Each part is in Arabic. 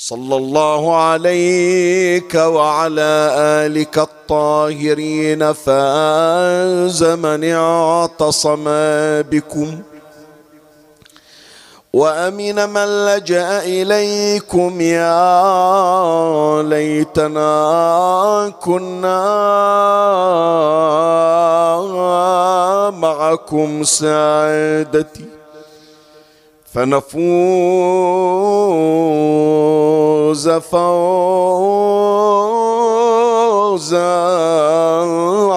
صلى الله عليك وعلى آلك الطاهرين فاز من اعتصم بكم وأمن من لجأ إليكم يا ليتنا كنا معكم سعادتي فنفوز فوزا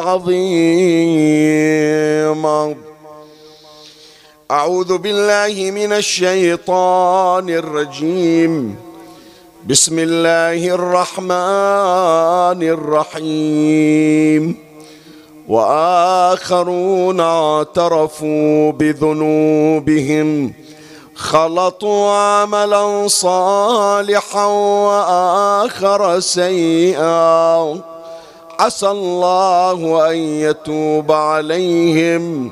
عظيما. أعوذ بالله من الشيطان الرجيم. بسم الله الرحمن الرحيم. وآخرون اعترفوا بذنوبهم خلطوا عملا صالحا وآخر سيئا. عسى الله أن يتوب عليهم.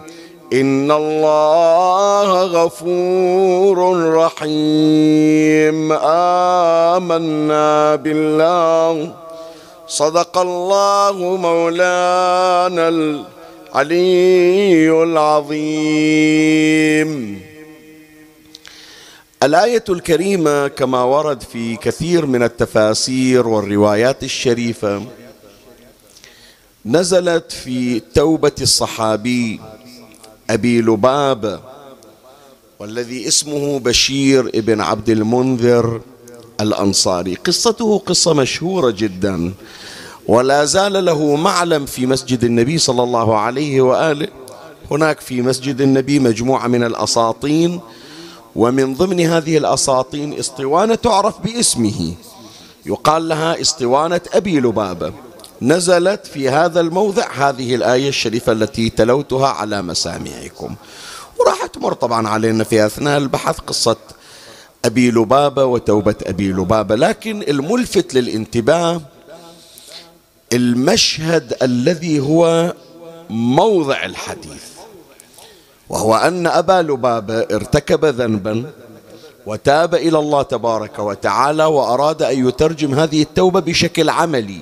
إن الله غفور رحيم. آمنا بالله. صدق الله مولانا العلي العظيم. الآية الكريمة كما ورد في كثير من التفاسير والروايات الشريفة نزلت في توبة الصحابي أبي لبابه والذي اسمه بشير ابن عبد المنذر الأنصاري. قصته قصة مشهورة جدا ولا زال له معلم في مسجد النبي صلى الله عليه وآله. هناك في مسجد النبي مجموعة من الأساطين ومن ضمن هذه الأساطين اسطوانة تعرف باسمه. يقال لها اسطوانة أبي لبابة. نزلت في هذا الموضع هذه الآية الشريفة التي تلوتها على مسامعكم. وراح تمر طبعا علينا في أثناء البحث قصة أبي لبابة وتوبة أبي لبابة. لكن الملفت للانتباه المشهد الذي هو موضع الحديث. وهو أن أبا لبابه ارتكب ذنبا وتاب إلى الله تبارك وتعالى وأراد أن يترجم هذه التوبة بشكل عملي.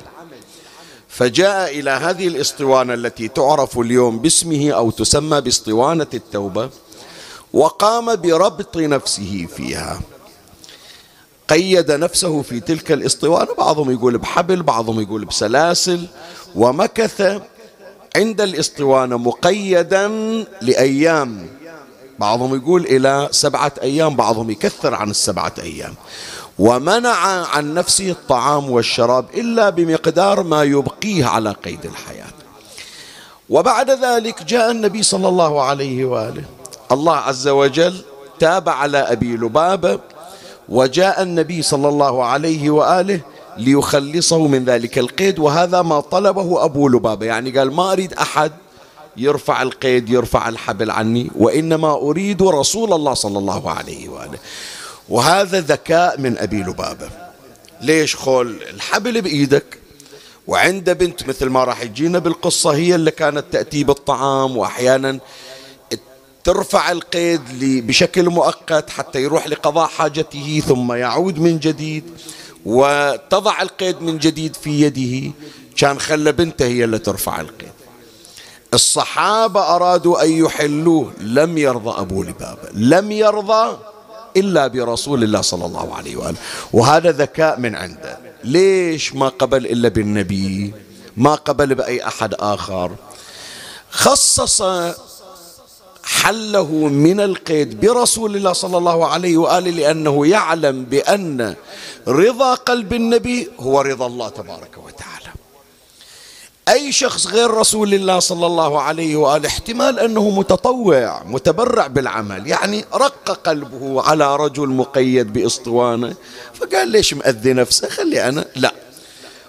فجاء إلى هذه الإسطوانة التي تعرف اليوم باسمه أو تسمى باسطوانة التوبة وقام بربط نفسه فيها. قيد نفسه في تلك الإسطوانة بعضهم يقول بحبل بعضهم يقول بسلاسل ومكث عند الاسطوانه مقيدا لأيام. بعضهم يقول إلى سبعة أيام بعضهم يكثر عن السبعة أيام. ومنع عن نفسه الطعام والشراب إلا بمقدار ما يبقيه على قيد الحياة. وبعد ذلك جاء النبي صلى الله عليه وآله. الله عز وجل تاب على أبي لبابة وجاء النبي صلى الله عليه وآله ليخلصه من ذلك. القيد وهذا ما طلبه أبو لبابة. يعني قال ما أريد أحد يرفع القيد يرفع الحبل عني وإنما أريد رسول الله صلى الله عليه وآله. وهذا ذكاء من أبي لبابة. ليش خول الحبل بإيدك؟ وعنده بنت مثل ما راح يجينا بالقصة هي اللي كانت تأتي بالطعام وأحيانا ترفع القيد بشكل مؤقت حتى يروح لقضاء حاجته ثم يعود من جديد. وتضع القيد من جديد في يده. كان خلى بنته هي اللي ترفع القيد. الصحابة أرادوا أن يحلوه. لم يرضى أبو لبابة. لم يرضى إلا برسول الله صلى الله عليه وآله. وهذا ذكاء من عنده. ليش ما قبل إلا بالنبي؟ ما قبل بأي أحد آخر. خصص حله من القيد برسول الله صلى الله عليه وآله لأنه يعلم بأن رضا قلب النبي هو رضا الله تبارك وتعالى. أي شخص غير رسول الله صلى الله عليه وآله احتمال أنه متطوع متبرع بالعمل، يعني رق قلبه على رجل مقيد بإسطوانة فقال ليش مأذي نفسه خلي أنا لا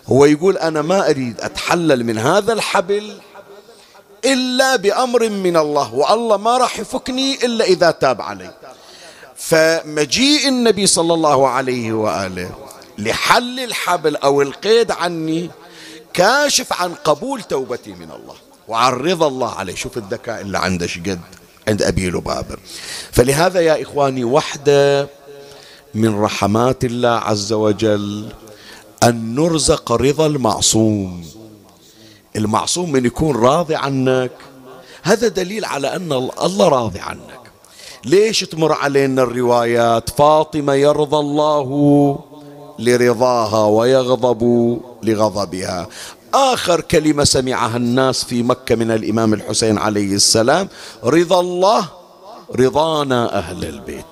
هو يقول أنا ما أريد أتحلل من هذا الحبل إلا بأمر من الله والله ما راح يفكني إلا إذا تاب علي. فمجيء النبي صلى الله عليه وآله لحل الحبل أو القيد عني كاشف عن قبول توبتي من الله. وعن رضا الله عليه. شوف الذكاء اللي عنده شقد عند أبي لبابة. فلهذا يا إخواني وحدة من رحمات الله عز وجل أن نرزق رضا المعصوم. المعصوم من يكون راضي عنك. هذا دليل على أن الله راضي عنك. ليش تمر علينا الروايات؟ فاطمة يرضى الله لرضاها ويغضب لغضبها. آخر كلمة سمعها الناس في مكة من الإمام الحسين عليه السلام رضا الله رضانا أهل البيت.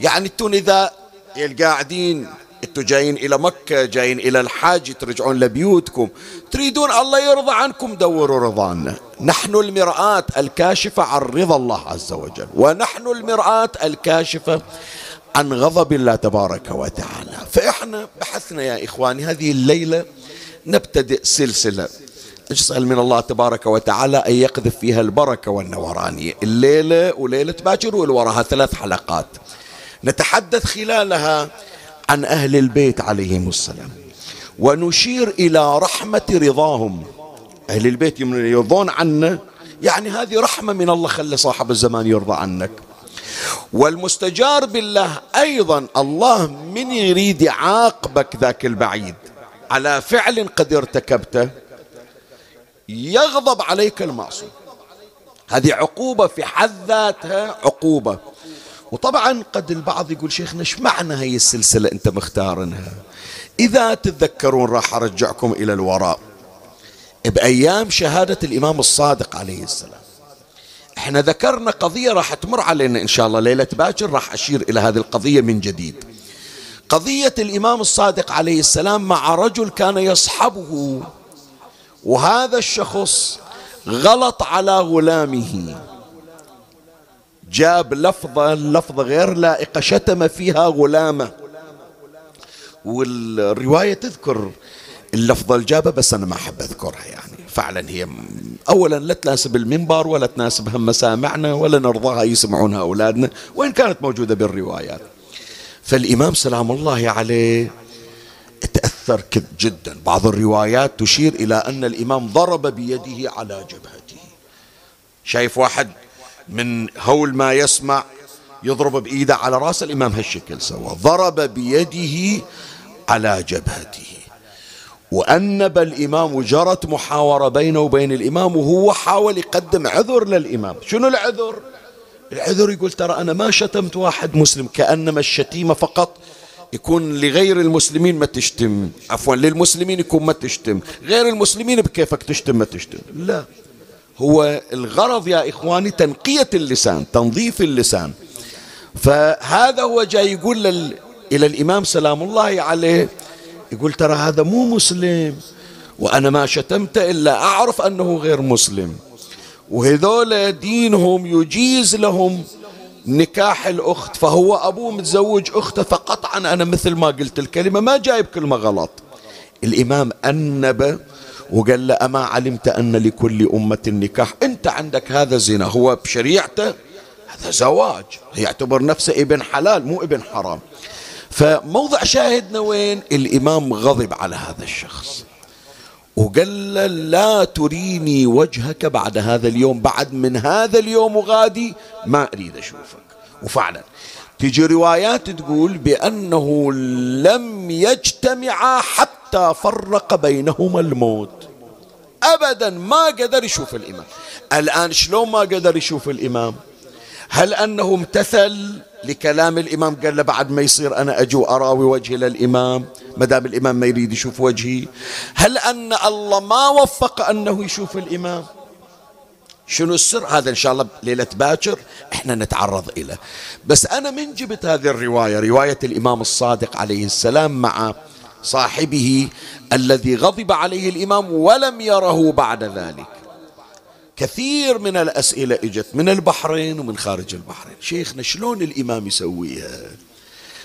يعني أنتم إذا القاعدين أنتم جايين إلى مكة جايين إلى الحاج ترجعون لبيوتكم. تريدون الله يرضى عنكم دوروا رضانا نحن المرآة الكاشفة عن رضا الله عز وجل. ونحن المرآة الكاشفة عن غضب الله تبارك وتعالى. فإحنا بحثنا يا إخواني هذه الليلة نبتدئ سلسلة. نسأل من الله تبارك وتعالى أن يقذف فيها البركة والنورانية. الليلة وليلة باكر والوراها ثلاث حلقات. نتحدث خلالها عن أهل البيت عليهم السلام. ونشير إلى رحمة رضاهم. أهل البيت يرضون عنا يعني هذه رحمة من الله خلي صاحب الزمان يرضى عنك. والمستجار بالله أيضا الله من يريد يعاقبك ذاك البعيد. على فعل قد ارتكبته. يغضب عليك المعصوم. هذه عقوبة في حد ذاتها عقوبة. وطبعا قد البعض يقول شيخنا إيش معنى هي السلسلة أنت مختارنها؟ إذا تتذكرون راح أرجعكم إلى الوراء. بأيام شهادة الإمام الصادق عليه السلام. إحنا ذكرنا قضية راح تمر علينا إن شاء الله ليلة باكر راح أشير إلى هذه القضية من جديد. قضية الإمام الصادق عليه السلام مع رجل كان يصحبه وهذا الشخص غلط على غلامه. جاب لفظة لفظة غير لائقة شتم فيها غلامة. والرواية تذكر اللفظة الجابة بس أنا ما أحب أذكرها يعني. فعلا هي أولا لا تناسب المنبر ولا تناسب هم مسامعنا ولا نرضاها يسمعونها أولادنا وإن كانت موجودة بالروايات. فالإمام سلام الله عليه تأثر جدا. بعض الروايات تشير إلى أن الإمام ضرب بيده على جبهته. شايف واحد من هول ما يسمع يضرب بإيده على رأس الإمام هالشكل سوى ضرب بيده على جبهته. وأنب الإمام وجرت محاورة بينه وبين الإمام وهو حاول يقدم عذر للإمام. شنو العذر؟ العذر يقول ترى أنا ما شتمت واحد مسلم كأنما الشتيمة فقط يكون لغير المسلمين ما تشتم. عفوا للمسلمين يكون ما تشتم. غير المسلمين بكيفك تشتم ما تشتم. لا. هو الغرض يا إخواني تنقية اللسان تنظيف اللسان. فهذا هو جاي يقول لل... إلى الإمام سلام الله عليه يقول ترى هذا مو مسلم وأنا ما شتمت إلا أعرف أنه غير مسلم. وهذول دينهم يجيز لهم نكاح الأخت فهو أبوه متزوج أخته فقطعا أنا مثل ما قلت الكلمة ما جايب كلمة غلط. الإمام أنب وقال له أما علمت أن لكل أمة نكاح؟ أنت عندك هذا زنا. هو بشريعته هذا زواج. يعتبر نفسه ابن حلال مو ابن حرام. فموضع شاهدنا وين؟ الإمام غضب على هذا الشخص. وقال لا تريني وجهك بعد هذا اليوم. بعد من هذا اليوم وغادي ما أريد أشوفك. وفعلا تجي روايات تقول بأنه لم يجتمعا حتى فرق بينهما الموت. أبدا ما قدر يشوف الإمام. الآن شلون ما قدر يشوف الإمام؟ هل أنه امتثل لكلام الإمام؟ قال له بعد ما يصير أنا أجو أراوي وجهي للإمام ما دام الإمام ما يريد يشوف وجهي. هل أن الله ما وفق أنه يشوف الإمام؟ شنو السر؟ هذا إن شاء الله ليلة باكر إحنا نتعرض إليه بس أنا من جبت هذه الرواية رواية الإمام الصادق عليه السلام مع صاحبه الذي غضب عليه الإمام ولم يره بعد ذلك. كثير من الأسئلة إجت من البحرين ومن خارج البحرين. شيخنا شلون الإمام يسويها؟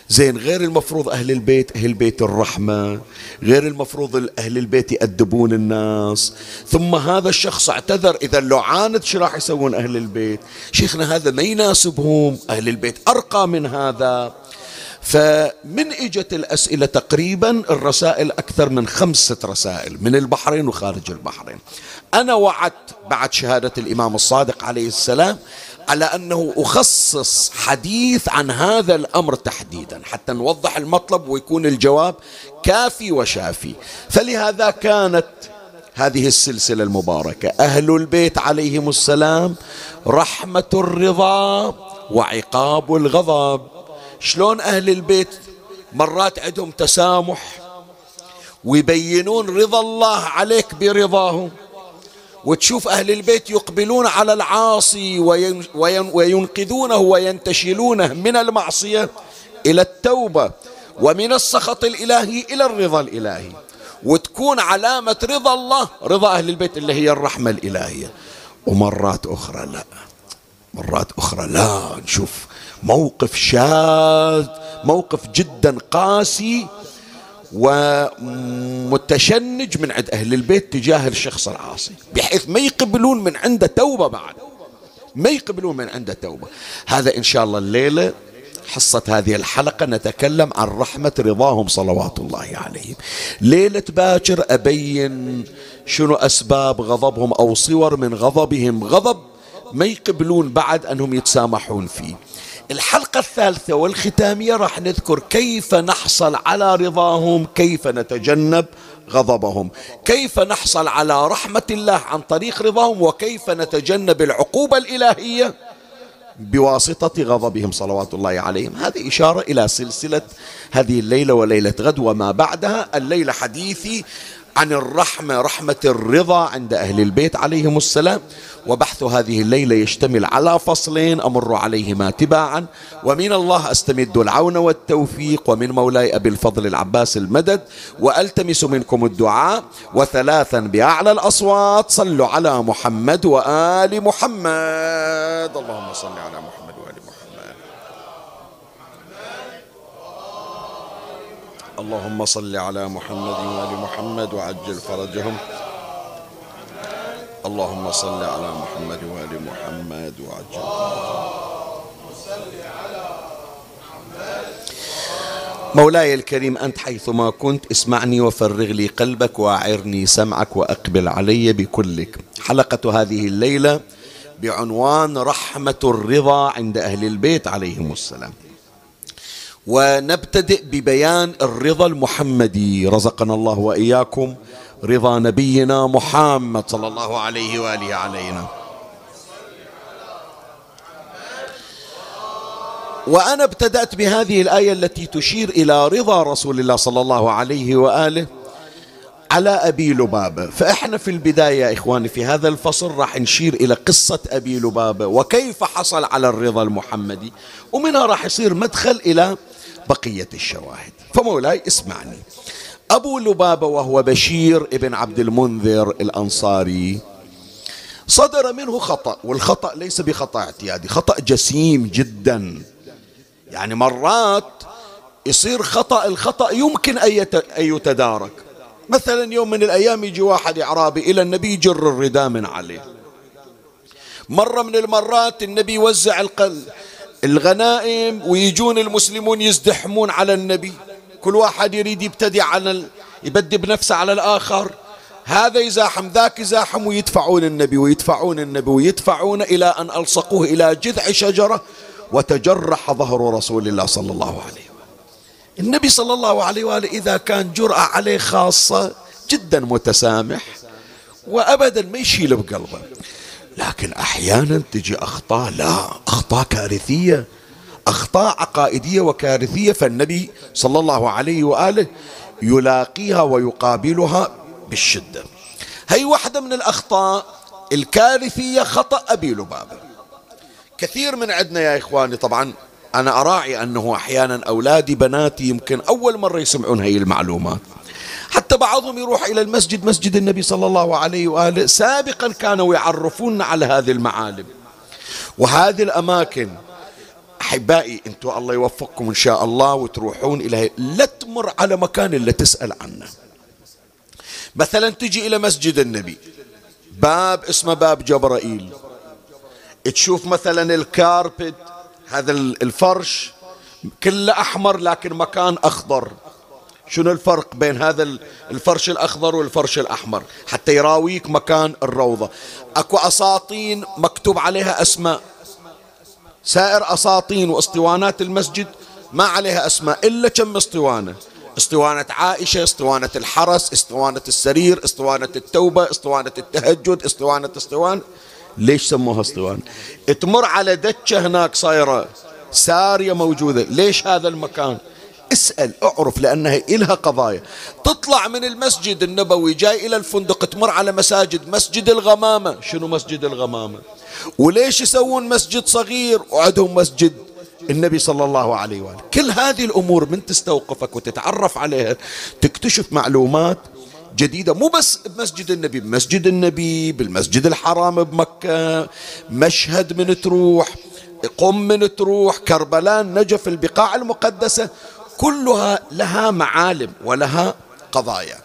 زين غير المفروض أهل البيت أهل بيت الرحمة غير المفروض أهل البيت يأدبون الناس. ثم هذا الشخص اعتذر إذا لو عاند شو راح يسوون أهل البيت؟ شيخنا هذا ما يناسبهم. أهل البيت أرقى من هذا. فمن اجت الأسئلة تقريبا الرسائل أكثر من خمسة رسائل من البحرين وخارج البحرين. أنا وعدت بعد شهادة الإمام الصادق عليه السلام على أنه أخصص حديث عن هذا الأمر تحديدا حتى نوضح المطلب ويكون الجواب كافي وشافي. فلهذا كانت هذه السلسلة المباركة. أهل البيت عليهم السلام رحمة الرضا وعقاب الغضب. شلون أهل البيت مرات عندهم تسامح ويبينون رضا الله عليك برضاهم وتشوف أهل البيت يقبلون على العاصي وينقذونه وينتشلونه من المعصية إلى التوبة ومن السخط الإلهي إلى الرضا الإلهي وتكون علامة رضا الله رضا أهل البيت اللي هي الرحمة الإلهية. ومرات أخرى لا مرات أخرى لا نشوف موقف شاذ موقف جدا قاسي ومتشنج من عند أهل البيت تجاه الشخص العاصي بحيث ما يقبلون من عنده توبة بعد. ما يقبلون من عنده توبة. هذا إن شاء الله الليلة حصة هذه الحلقة نتكلم عن رحمة رضاهم صلوات الله عليهم. ليلة باكر أبين شنو أسباب غضبهم أو صور من غضبهم غضب ما يقبلون بعد أنهم يتسامحون فيه. الحلقة الثالثة والختامية راح نذكر كيف نحصل على رضاهم كيف نتجنب غضبهم كيف نحصل على رحمة الله عن طريق رضاهم وكيف نتجنب العقوبة الإلهية بواسطة غضبهم صلوات الله عليهم. هذه إشارة إلى سلسلة هذه الليلة وليلة غد وما بعدها. الليلة حديثي عن الرحمة رحمة الرضا عند أهل البيت عليهم السلام. وبحث هذه الليلة يشتمل على فصلين أمر عليهما تباعا. ومن الله أستمد العون والتوفيق ومن مولاي أبي الفضل العباس المدد. وألتمس منكم الدعاء. وثلاثا بأعلى الأصوات صلوا على محمد وآل محمد. اللهم صل على محمد. اللهم صل على محمد وآل محمد وعجل فرجهم. اللهم صل على محمد وآل محمد وعجل مولاي الكريم أنت حيثما كنت اسمعني وفرغ لي قلبك وأعرني سمعك وأقبل علي بكلك. حلقة هذه الليلة بعنوان رحمة الرضا عند أهل البيت عليهم السلام. ونبتدئ ببيان الرضا المحمدي. رزقنا الله وإياكم رضا نبينا محمد صلى الله عليه وآله علينا. وأنا ابتدأت بهذه الآية التي تشير إلى رضا رسول الله صلى الله عليه وآله على أبي لبابة. فإحنا في البداية يا إخواني في هذا الفصل راح نشير إلى قصة أبي لبابة وكيف حصل على الرضا المحمدي. ومنها راح يصير مدخل إلى بقية الشواهد. فمولاي اسمعني. أبو لبابة وهو بشير ابن عبد المنذر الأنصاري صدر منه خطأ والخطأ ليس بخطأ اعتيادي خطأ جسيم جدا. يعني مرات يصير خطأ الخطأ يمكن أن يتدارك. مثلا يوم من الأيام يجي واحد إعرابي إلى النبي يجر الرداء من عليه. مرة من المرات النبي يوزع الغنائم ويجون المسلمون يزدحمون على النبي. كل واحد يريد يبتدي على ال... يبدي بنفسه على الآخر. هذا يزاحم ذاك يزاحم ويدفعون النبي ويدفعون النبي ويدفعون إلى أن ألصقوه إلى جذع شجرة وتجرح ظهر رسول الله صلى الله عليه وآله. النبي صلى الله عليه وآله إذا كان جرأة عليه خاصة جدا متسامح وأبدا ما يشيل بقلبه. لكن أحيانا تجي أخطاء لا. أخطاء كارثية. أخطاء عقائدية وكارثية فالنبي صلى الله عليه وآله يلاقيها ويقابلها بالشدة. هي واحدة من الأخطاء الكارثية خطأ أبي لبابة. كثير من عندنا يا إخواني طبعا أنا أراعي أنه أحيانا أولادي بناتي يمكن أول مرة يسمعون هاي المعلومات. حتى بعضهم يروح إلى المسجد مسجد النبي صلى الله عليه وآله سابقا كانوا يعرفون على هذه المعالم. وهذه الأماكن أحبائي أنتم الله يوفقكم إن شاء الله وتروحون إلى لا تمر على مكان إلا تسأل عنه. مثلا تجي إلى مسجد النبي باب اسمه باب جبرائيل. تشوف مثلا الكاربت هذا الفرش كله أحمر لكن مكان أخضر. شنو الفرق بين هذا الفرش الأخضر والفرش الأحمر؟ حتى يراويك مكان الروضة. أكو أساطين مكتوب عليها أسماء. سائر أساطين واسطوانات المسجد ما عليها أسماء إلا كم اسطوانة؟ اسطوانة عائشة اسطوانة الحرس اسطوانة السرير اسطوانة التوبة اسطوانة التهجد اسطوانة اسطوانة. ليش سموها اسطوانة؟ تمر على دكة هناك صايرة سارية موجودة. ليش هذا المكان؟ اسأل اعرف لأنها إلها قضايا. تطلع من المسجد النبوي جاي إلى الفندق تمر على مساجد مسجد الغمامة. شنو مسجد الغمامة؟ وليش يسوون مسجد صغير وعندهم مسجد النبي صلى الله عليه وآله؟ كل هذه الأمور من تستوقفك وتتعرف عليها تكتشف معلومات جديدة. مو بس بمسجد النبي بمسجد النبي بالمسجد الحرام بمكة مشهد من تروح قم من تروح كربلاء نجف البقاع المقدسة. كلها لها معالم ولها قضايا.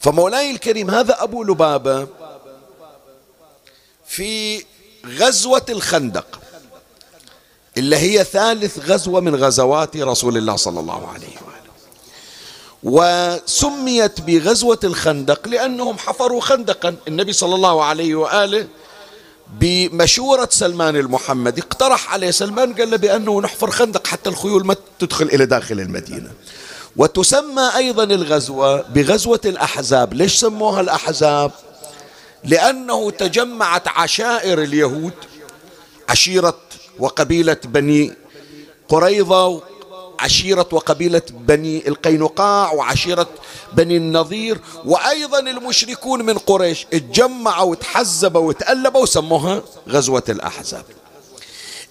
فمولاي الكريم هذا أبو لبابة في غزوة الخندق اللي هي ثالث غزوة من غزوات رسول الله صلى الله عليه وآله. وسميت بغزوة الخندق لأنهم حفروا خندقا. النبي صلى الله عليه وآله بمشورة سلمان المحمدي اقترح عليه سلمان قال له بأنه نحفر خندق حتى الخيول ما تدخل إلى داخل المدينة. وتسمى أيضا الغزوة بغزوة الأحزاب. ليش سموها الأحزاب؟ لأنه تجمعت عشائر اليهود عشيرة وقبيلة بني قريظة عشيرة وقبيلة بني القينقاع وعشيرة بني النظير وأيضا المشركون من قريش. اتجمعوا وتحزبوا وتألبوا وسموها غزوة الأحزاب.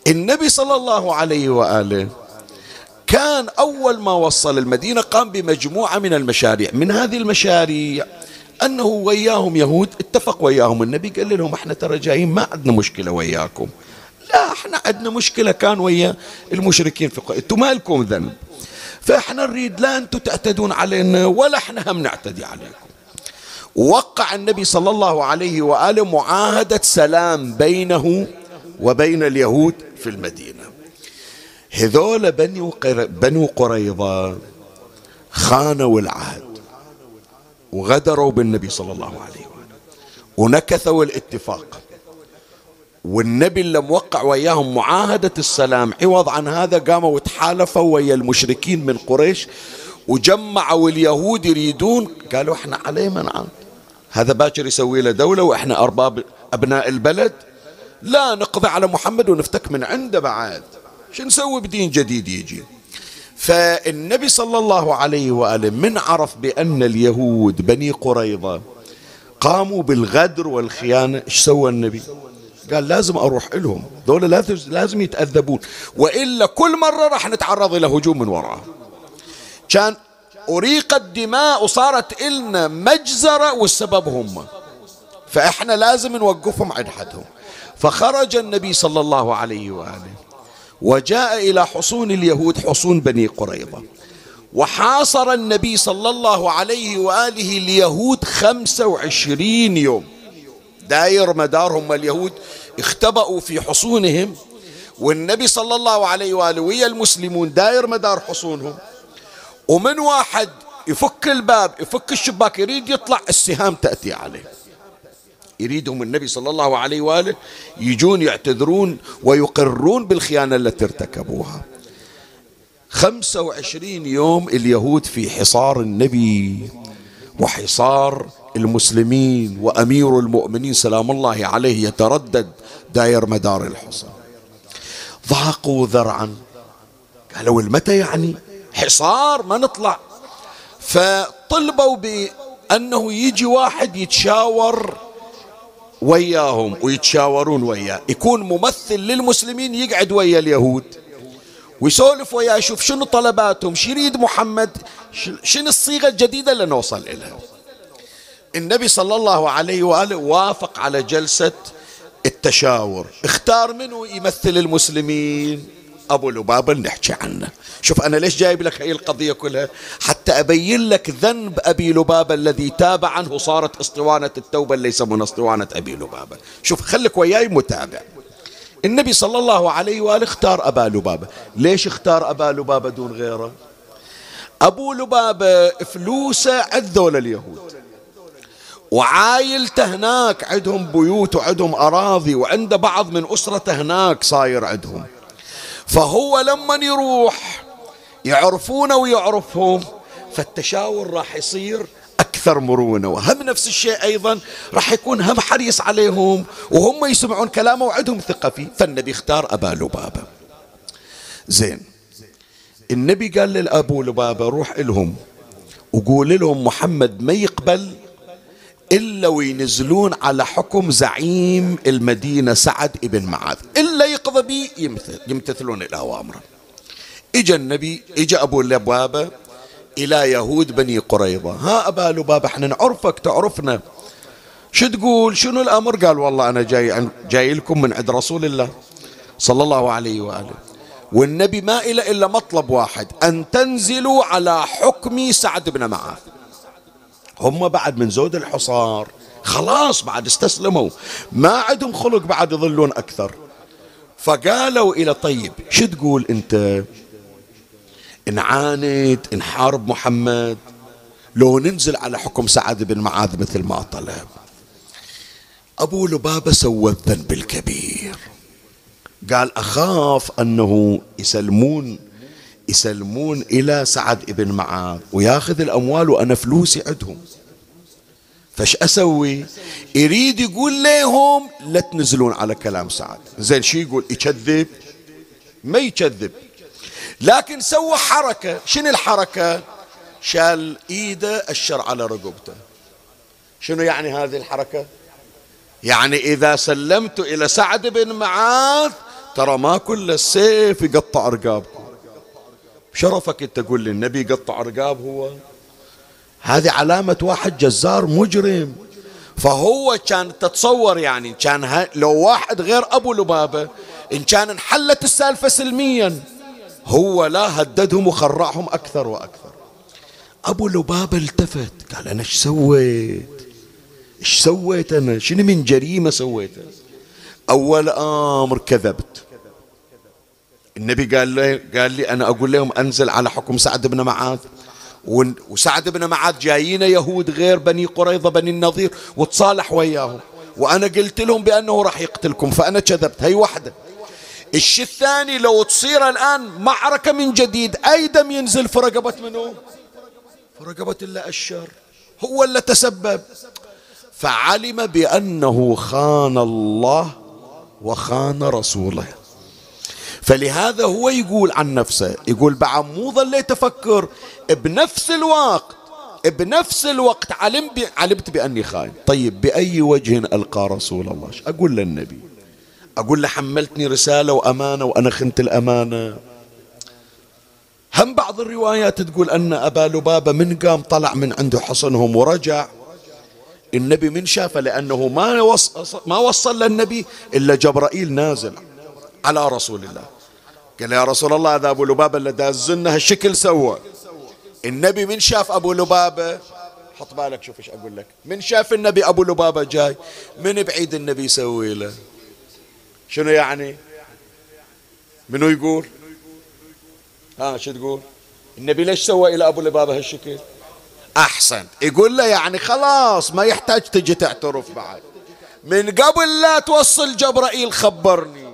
النبي صلى الله عليه وآله كان أول ما وصل المدينة قام بمجموعة من المشاريع. من هذه المشاريع أنه وياهم يهود اتفق وياهم النبي قال لهم إحنا ترى جايين ما عندنا مشكلة وياكم. لا إحنا عندنا مشكلة كان ويا المشركين في أنتم ما لكم ذنب؟ فاحنا نريد لا أنتم تعتدون علينا ولا إحنا هم نعتدي عليكم. وقع النبي صلى الله عليه وآله معاهدة سلام بينه وبين اليهود في المدينة. هذول بنو بنو قريظة خانوا العهد وغدروا بالنبي صلى الله عليه وآله. ونكثوا الاتفاق. والنبي اللي موقع وياهم معاهدة السلام عوض عن هذا قاموا وتحالفوا ويا المشركين من قريش وجمعوا اليهود يريدون قالوا إحنا عليه منعان هذا باكر يسوي له دولة وإحنا أرباب أبناء البلد. لا نقضي على محمد ونفتك من عنده بعد. شو نسوي بدين جديد يجي؟ فالنبي صلى الله عليه وآله من عرف بأن اليهود بني قريظة قاموا بالغدر والخيانة. إيش سوى النبي؟ قال لازم أروح لهم دول لازم يتأذبون وإلا كل مرة راح نتعرض إلى هجوم من وراء. كان أريقت دماء وصارت إلنا مجزرة والسبب هم. فإحنا لازم نوقفهم عند حدهم. فخرج النبي صلى الله عليه وآله. وجاء إلى حصون اليهود حصون بني قريظة. وحاصر النبي صلى الله عليه وآله اليهود خمسة وعشرين يوم. داير مدارهم اليهود اختبأوا في حصونهم والنبي صلى الله عليه وآله ويا المسلمون داير مدار حصونهم. ومن واحد يفك الباب يفك الشباك يريد يطلع السهام تأتي عليه. يريدهم النبي صلى الله عليه وآله يجون يعتذرون ويقرون بالخيانة التي ارتكبوها. خمسة وعشرين يوم اليهود في حصار النبي وحصار المسلمين وأمير المؤمنين سلام الله عليه يتردد داير مدار الحصن ضاقوا ذرعا. قالوا المتى يعني؟ حصار ما نطلع. فطلبوا بأنه يجي واحد يتشاور وياهم ويتشاورون وياه. يكون ممثل للمسلمين يقعد ويا اليهود. ويسولف وياه يشوف شنو طلباتهم شو يريد محمد شنو الصيغة الجديدة اللي نوصل إليها. النبي صلى الله عليه وآله وافق على جلسة التشاور. اختار منه يمثل المسلمين؟ أبو لبابة نحكي عنه. شوف أنا ليش جايب لك هاي القضية كلها؟ حتى أبين لك ذنب أبي لبابة الذي تاب عنه صارت اسطوانة التوبة اللي يسمونها اسطوانة أبي لبابة شوف خليك وياي متابع. النبي صلى الله عليه وآله اختار أبا لبابة ليش اختار أبا لبابة دون غيره؟ أبو لبابة فلوسه عذول اليهود. وعايلته هناك عندهم بيوت وعندهم أراضي وعنده بعض من أسرته هناك صاير عندهم. فهو لما يروح يعرفونه ويعرفهم فالتشاور راح يصير أكثر مرونة. وهم نفس الشيء أيضا راح يكون هم حريص عليهم وهم يسمعون كلامه وعندهم ثقة فيه. فالنبي اختار أبا لبابة. زين. النبي قال للأبو لبابة روح إلهم وقول لهم محمد ما يقبل إلا وينزلون على حكم زعيم المدينة سعد ابن معاذ. إلا يقضى به يمتثلون الأوامر إجا النبي إجا أبو لبابة إلى يهود بني قريظة. ها أبا لبابة إحنا نعرفك تعرفنا. شو تقول؟ شنو الأمر؟ قال والله أنا جاي, جاي لكم من عند رسول الله صلى الله عليه وآله. والنبي ما إلى إلا مطلب واحد أن تنزلوا على حكم سعد بن معاذ. هم بعد من زود الحصار. خلاص بعد استسلموا. ما عندهم خلق بعد يظلون أكثر. فقالوا إلى طيب شو تقول أنت؟ نعاند نحارب محمد. لو ننزل على حكم سعد بن معاذ مثل ما طلب. أبو لبابة سوى الذنب الكبير. قال أخاف أنه يسلمون يسلمون إلى سعد بن معاذ وياخذ الأموال وأنا فلوسي عندهم. فش أسوي؟ يريد يقول لهم لا تنزلون على كلام سعد. زين شو يقول؟ يكذب؟ ما يكذب. لكن سوى حركة. شنو الحركة؟ شال ايده الشر على رقبته. شنو يعني هذه الحركة؟ يعني إذا سلمت إلى سعد بن معاذ ترى ما كل السيف يقطع رقابكم شرفك انت تقول لي النبي يقطع رقاب هو. هذه علامة واحد جزار مجرم. فهو كان تتصور يعني كان لو واحد غير أبو لبابة إن كان انحلت السالفة سلميا هو لا هددهم وخرعهم أكثر وأكثر. أبو لبابة التفت قال أنا إيش سويت؟ إيش سويت أنا؟ شنو من جريمة سويتها أول أمر كذبت. النبي قال لي قال لي أنا أقول لهم أنزل على حكم سعد بن معاذ. وسعد بن معاذ جايين يهود غير بني قريظة بني النظير وتصالح وياهم. وأنا قلت لهم بأنه راح يقتلكم فأنا كذبت. هي واحدة. الشيء الثاني لو تصير الآن معركة من جديد أي دم ينزل؟ في رقبة منه في رقبة الله الشر هو اللي تسبب. فعلم بأنه خان الله وخان رسوله. فلهذا هو يقول عن نفسه يقول بعد مو ظليت أفكر بنفس الوقت بنفس الوقت علم علمت بأني خاين طيب بأي وجه ألقى رسول الله؟ أقول للنبي؟ أقول له حملتني رسالة وأمانة وأنا خنت الأمانة. هم بعض الروايات تقول أن أبا لبابة من قام طلع من عنده حصنهم ورجع. النبي من شافه لأنه ما وصل, ما وصل للنبي إلا جبرائيل نازل على رسول الله. قال يا رسول الله هذا أبو لبابة اللي دازلنا هالشكل سوى. النبي من شاف أبو لبابة؟ حط بالك شوف إيش أقول لك. من شاف النبي أبو لبابة جاي من بعيد النبي يسوي له. شنو يعني؟ منو يقول؟ ها شو تقول؟ النبي ليش سوى إلى أبو لبابة هالشكل؟ أحسن. يقول له يعني خلاص ما يحتاج تجي تعترف بعد. من قبل لا توصل جبرائيل خبرني.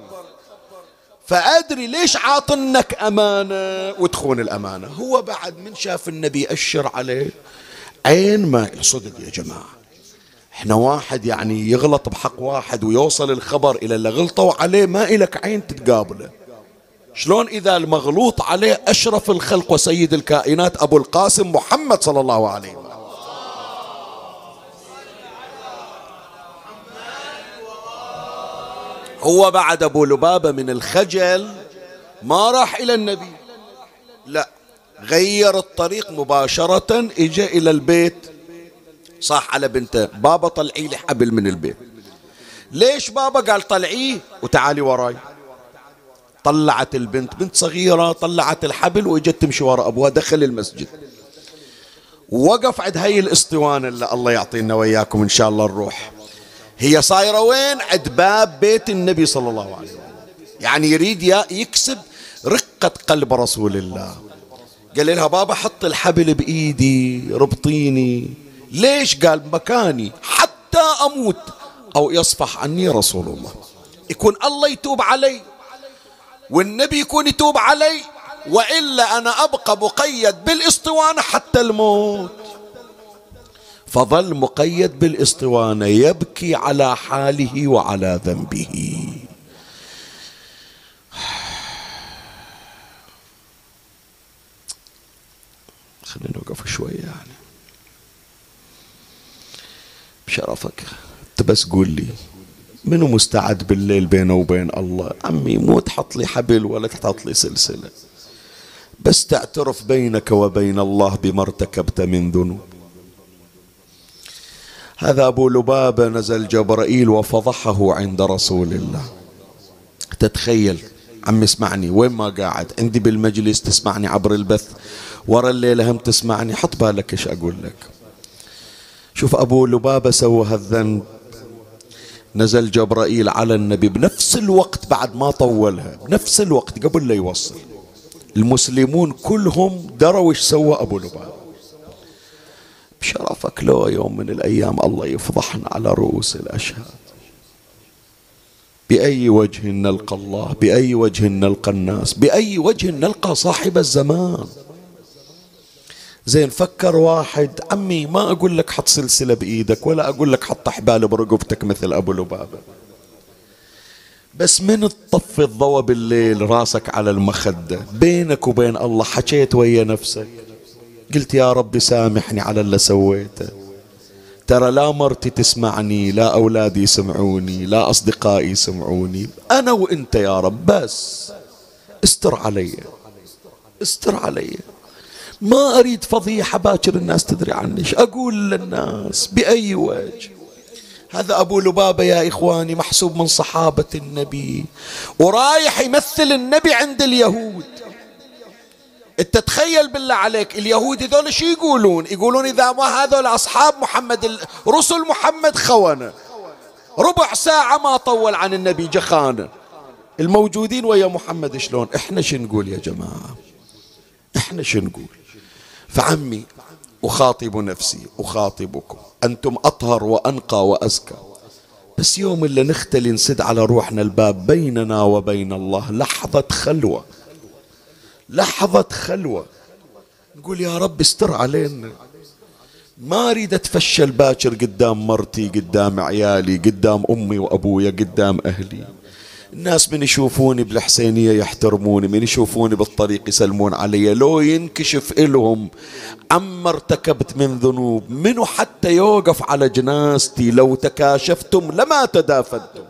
فأدري ليش عاطنك أمانة. وتخون الأمانة. هو بعد من شاف النبي أشر عليه. عين ما صدق يا جماعة. إحنا واحد يعني يغلط بحق واحد ويوصل الخبر إلى اللي غلطوا عليه ما إلك عين تتقابله. شلون إذا المغلوط عليه أشرف الخلق وسيد الكائنات أبو القاسم محمد صلى الله عليه وسلم. هو بعد أبو لبابة من الخجل ما راح إلى النبي. لا غير الطريق مباشرة إجا إلى البيت. صاح على بنته بابا طلعي لي حبل من البيت. ليش بابا قال طلعيه وتعالي وراي. طلعت البنت بنت صغيرة طلعت الحبل وإجت تمشي وراء أبوها دخل المسجد. وقف عند هاي الاسطوانة اللي الله يعطينا وإياكم إن شاء الله الروح. هي صايرة وين؟ عند باب بيت النبي صلى الله عليه وسلم. يعني يريد يكسب رقة قلب رسول الله. قال لها بابا حط الحبل بإيدي ربطيني. ليش؟ قال مكاني. حتى أموت أو يصفح عني رسول الله. يكون الله يتوب علي والنبي يكون يتوب علي وإلا أنا أبقى مقيد بالإسطوانة حتى الموت. فظل مقيد بالاسطوانة يبكي على حاله وعلى ذنبه. خلينا نوقف شوية يعني. بشرفك. انت بس قول لي منو مستعد بالليل بينه وبين الله؟ عمي مو تحط لي حبل ولا تحط لي سلسلة. بس تعترف بينك وبين الله بما ارتكبت من ذنوب. هذا أبو لبابة نزل جبرائيل وفضحه عند رسول الله. تتخيل عم اسمعني وين ما قاعد؟ عندي بالمجلس تسمعني عبر البث ورا الليلة هم تسمعني حط بالك إيش أقول لك. شوف أبو لبابة سوى هالذنب. نزل جبرائيل على النبي بنفس الوقت بعد ما طولها بنفس الوقت قبل لا يوصل. المسلمون كلهم دروا إيش سوى أبو لبابة بشرفك لو يوم من الأيام الله يفضحنا على رؤوس الأشهاد. بأي وجه نلقى الله؟ بأي وجه نلقى الناس؟ بأي وجه نلقى صاحب الزمان؟ زين فكر واحد. عمي ما أقول لك حط سلسلة بإيدك ولا أقول لك حط حبال برقبتك مثل أبو لبابة. بس من تطفي الضوء بالليل راسك على المخدة؟ بينك وبين الله حكيت ويا نفسك. قلت يا رب سامحني على اللي سويته. ترى لا مرتي تسمعني لا أولادي يسمعوني لا أصدقائي يسمعوني. أنا وإنت يا رب بس استر علي استر علي. ما أريد فضيحة باكر الناس تدري عني أقول للناس؟ بأي وجه؟ هذا أبو لبابة يا إخواني محسوب من صحابة النبي ورايح يمثل النبي عند اليهود. انت تخيل بالله عليك اليهود هذول شو يقولون؟ يقولون إذا ما هذول أصحاب محمد رسل محمد خونة ربع ساعة ما طول عن النبي جخانة الموجودين ويا محمد شلون؟ إحنا شو نقول يا جماعة؟ إحنا شو نقول؟ فعمي أخاطب نفسي أخاطبكم. أنتم أطهر وأنقى وأزكى. بس يوم اللي نختلي نسد على روحنا الباب بيننا وبين الله لحظة خلوة. لحظة خلوة. نقول يا رب استر علينا. ما أريد أتفشل باكر قدام مرتي قدام عيالي قدام أمي وأبويا قدام أهلي. الناس من يشوفوني بالحسينية يحترموني من يشوفوني بالطريق يسلمون علي. لو ينكشف إلهم عما ارتكبت من ذنوب منو حتى يوقف على جنازتي لو تكاشفتم لما تدافنتم.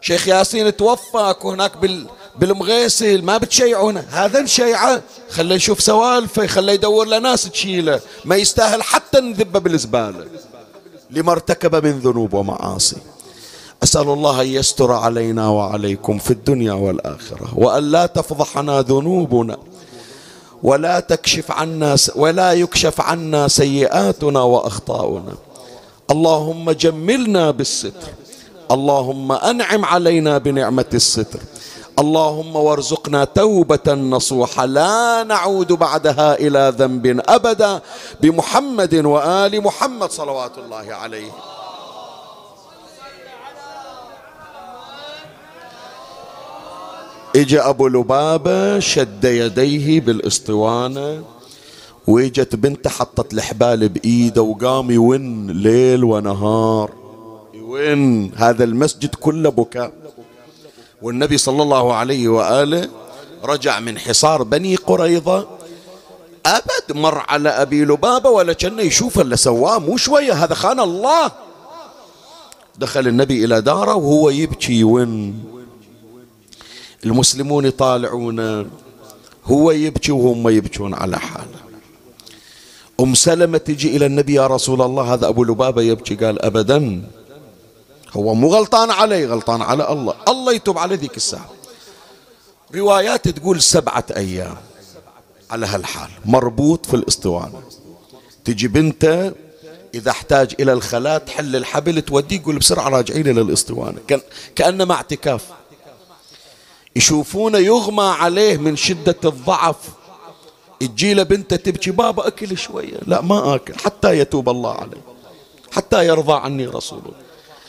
شيخ ياسين توفى هناك بال بالمغيسل ما بتشيعونه هذا نشيعه خليه يشوف سوالفه خليه يدور له ناس تشيله. ما يستاهل حتى نذبه بالزبالة. لما ارتكب من ذنوب ومعاصي. أسأل الله أن يستر علينا وعليكم في الدنيا والآخرة وأن لا تفضحنا ذنوبنا ولا تكشف عنا ولا يكشف عنا سيئاتنا وأخطاؤنا. اللهم جملنا بالستر. اللهم أنعم علينا بنعمة الستر. اللهم وارزقنا توبة نصوحة. لا نعود بعدها إلى ذنب أبدا. بمحمد وآل محمد صلوات الله عليه. اجى أبو لبابة شد يديه بالاسطوانه واجت بنته حطت الحبال بإيده وقام يون ليل ونهار. يون هذا المسجد كله بكاء. والنبي صلى الله عليه وآله رجع من حصار بني قريظة. أبد مر على أبي لبابة ولا كان يشوف اللي سواه مو شوية هذا خان الله. دخل النبي إلى داره وهو يبكي وين؟ المسلمون يطالعونه هو يبكي وهم يبكون على حاله. أم سلمة تجي إلى النبي يا رسول الله هذا أبو لبابة يبكي؟ قال أبدا. هو مو غلطان علي غلطان على الله. الله يتوب على ذيك الساعة. روايات تقول سبعة أيام على هالحال. مربوط في الأسطوانة. تجي بنته إذا احتاج إلى الخلاء تحل الحبل توديه يقول بسرعة راجعين إلى الأسطوانة. كأنما اعتكاف. يشوفونه يغمى عليه من شدة الضعف. تجي له بنته تبكي بابا أكل شوية. لا ما أكل. حتى يتوب الله عليه. حتى يرضى عني رسوله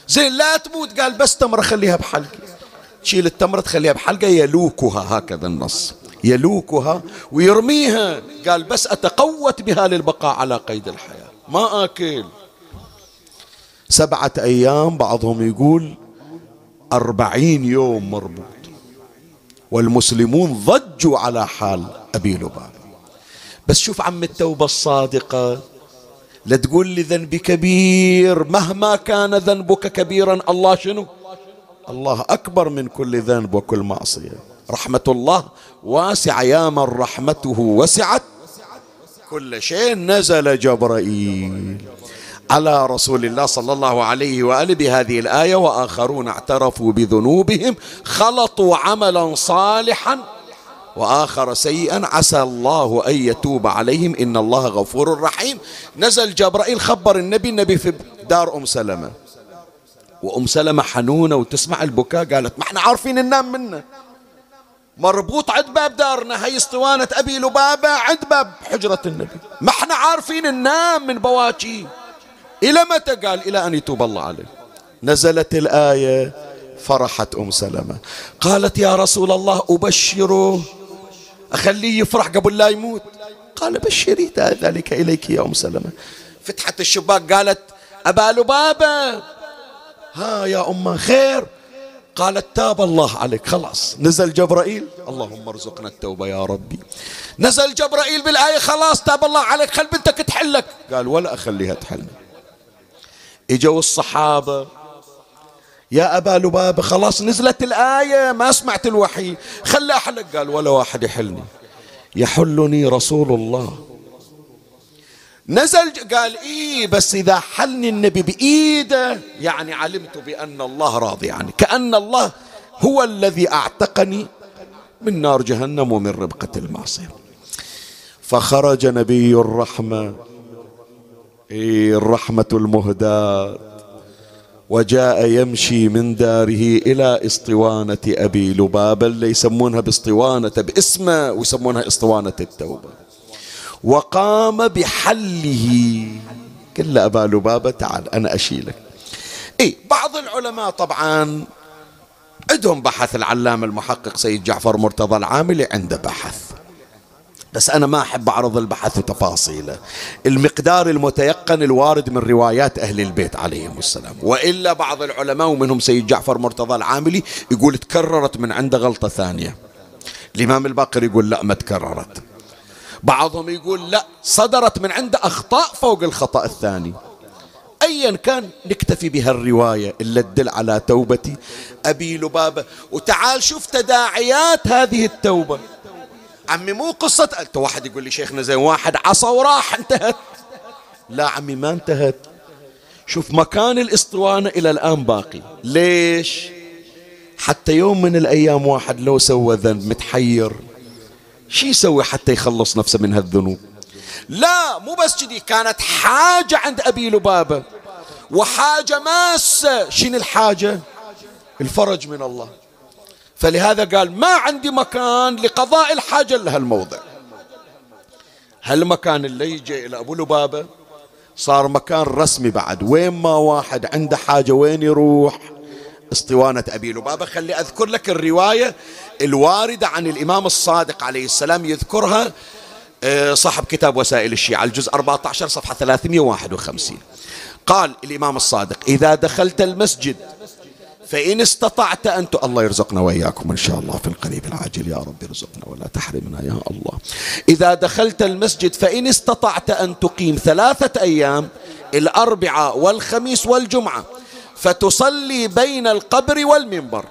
زين لا تموت. قال بس تمرة خليها بحلقي. تشيل التمرة تخليها بحلقة يلوكها هكذا النص. يلوكها ويرميها. قال بس أتقوت بها للبقاء على قيد الحياة. ما آكل. سبعة أيام بعضهم يقول أربعين يوم مربوط. والمسلمون ضجوا على حال أبي لبابة بس شوف عم التوبة الصادقة. لا تقول لي ذنبي كبير. مهما كان ذنبك كبيرا الله شنو؟ الله أكبر من كل ذنب وكل معصية. رحمة الله واسعة يا من رحمته وسعت. كل شيء نزل جبرائيل. على رسول الله صلى الله عليه وآله بهذه الآية وآخرون اعترفوا بذنوبهم خلطوا عملا صالحا. وآخر سيئا عسى الله أن يتوب عليهم. إن الله غفور رحيم. نزل جبرائيل خبر النبي النبي في دار أم سلمة. وأم سلمة حنونة وتسمع البكاء قالت ما إحنا عارفين ننام منه. مربوط عند باب دارنا هي اسطوانة أبي لبابة عند باب حجرة النبي. ما إحنا عارفين ننام من بواكي. إلى متى؟ قال إلى أن يتوب الله عليه. نزلت الآية فرحت أم سلمة. قالت يا رسول الله أبشره أخليه يفرح قبل لا يموت. قال بشري ذلك إليك يا أم سلمة. فتحت الشباك قالت أبا لبابة. ها يا أمه خير. قالت تاب الله عليك. خلاص نزل جبرائيل. اللهم ارزقنا التوبة يا ربي. نزل جبرائيل بالآية خلاص تاب الله عليك. خل بنتك تحلك. قال ولا أخليها تحلني. إجوا الصحابة. يا أبا لبابة خلاص نزلت الآية ما سمعت الوحي. خلى أحلك قال ولا واحد يحلني. يحلني رسول الله. نزل قال إيه بس إذا حلني النبي بإيده يعني علمت بأن الله راضي عني. كأن الله هو الذي أعتقني من نار جهنم ومن ربقة المعصية. فخرج نبي الرحمة إيه الرحمة المهداة. وجاء يمشي من داره إلى اسطوانة أبي لبابة اللي يسمونها باسطوانة باسمه ويسمونها اسطوانة التوبة. وقام بحله. قال له أبا لبابة تعال أنا أشيلك. إيه بعض العلماء طبعا عندهم بحث العلامة المحقق سيد جعفر مرتضى العاملي عنده بحث. بس أنا ما أحب أعرض البحث وتفاصيله المقدار المتيقن الوارد من روايات أهل البيت عليهم السلام. وإلا بعض العلماء ومنهم سيد جعفر مرتضى العاملي يقول تكررت من عنده غلطة ثانية. الإمام الباقر يقول لا ما تكررت. بعضهم يقول لا صدرت من عنده أخطاء فوق الخطأ الثاني. أيا كان نكتفي بهالرواية اللي تدل على توبة أبي لبابة وتعال شوف تداعيات هذه التوبة. عمي مو قصة. واحد يقول لي شيخنا زين واحد عصى وراح انتهت. لا عمي ما انتهت. شوف مكان الاسطوانة إلى الآن باقي. ليش؟ حتى يوم من الأيام واحد لو سوى ذنب متحير. شو يسوي حتى يخلص نفسه من هالذنوب؟ لا مو بس كذي كانت حاجة عند أبي لبابة. وحاجة ماسة. شنو الحاجة؟ الفرج من الله. فلهذا قال ما عندي مكان لقضاء الحاجة لهالموضع هالمكان اللي يجي إلى أبو لبابة؟ صار مكان رسمي بعد. وين ما واحد عنده حاجة وين يروح؟ اسطوانة أبي لبابة. خلي أذكر لك الرواية الواردة عن الإمام الصادق عليه السلام. يذكرها آه، صاحب كتاب وسائل الشيعة الجزء 14 صفحة 351 قال الإمام الصادق إذا دخلت المسجد فإن استطعت أن. الله يرزقنا وإياكم إن شاء الله في القريب العاجل. يا رب ارزقنا ولا تحرمنا يا الله. إذا دخلت المسجد فإن استطعت أن تقيم ثلاثة أيام الأربعاء والخميس والجمعة فتصلي بين القبر والمنبر.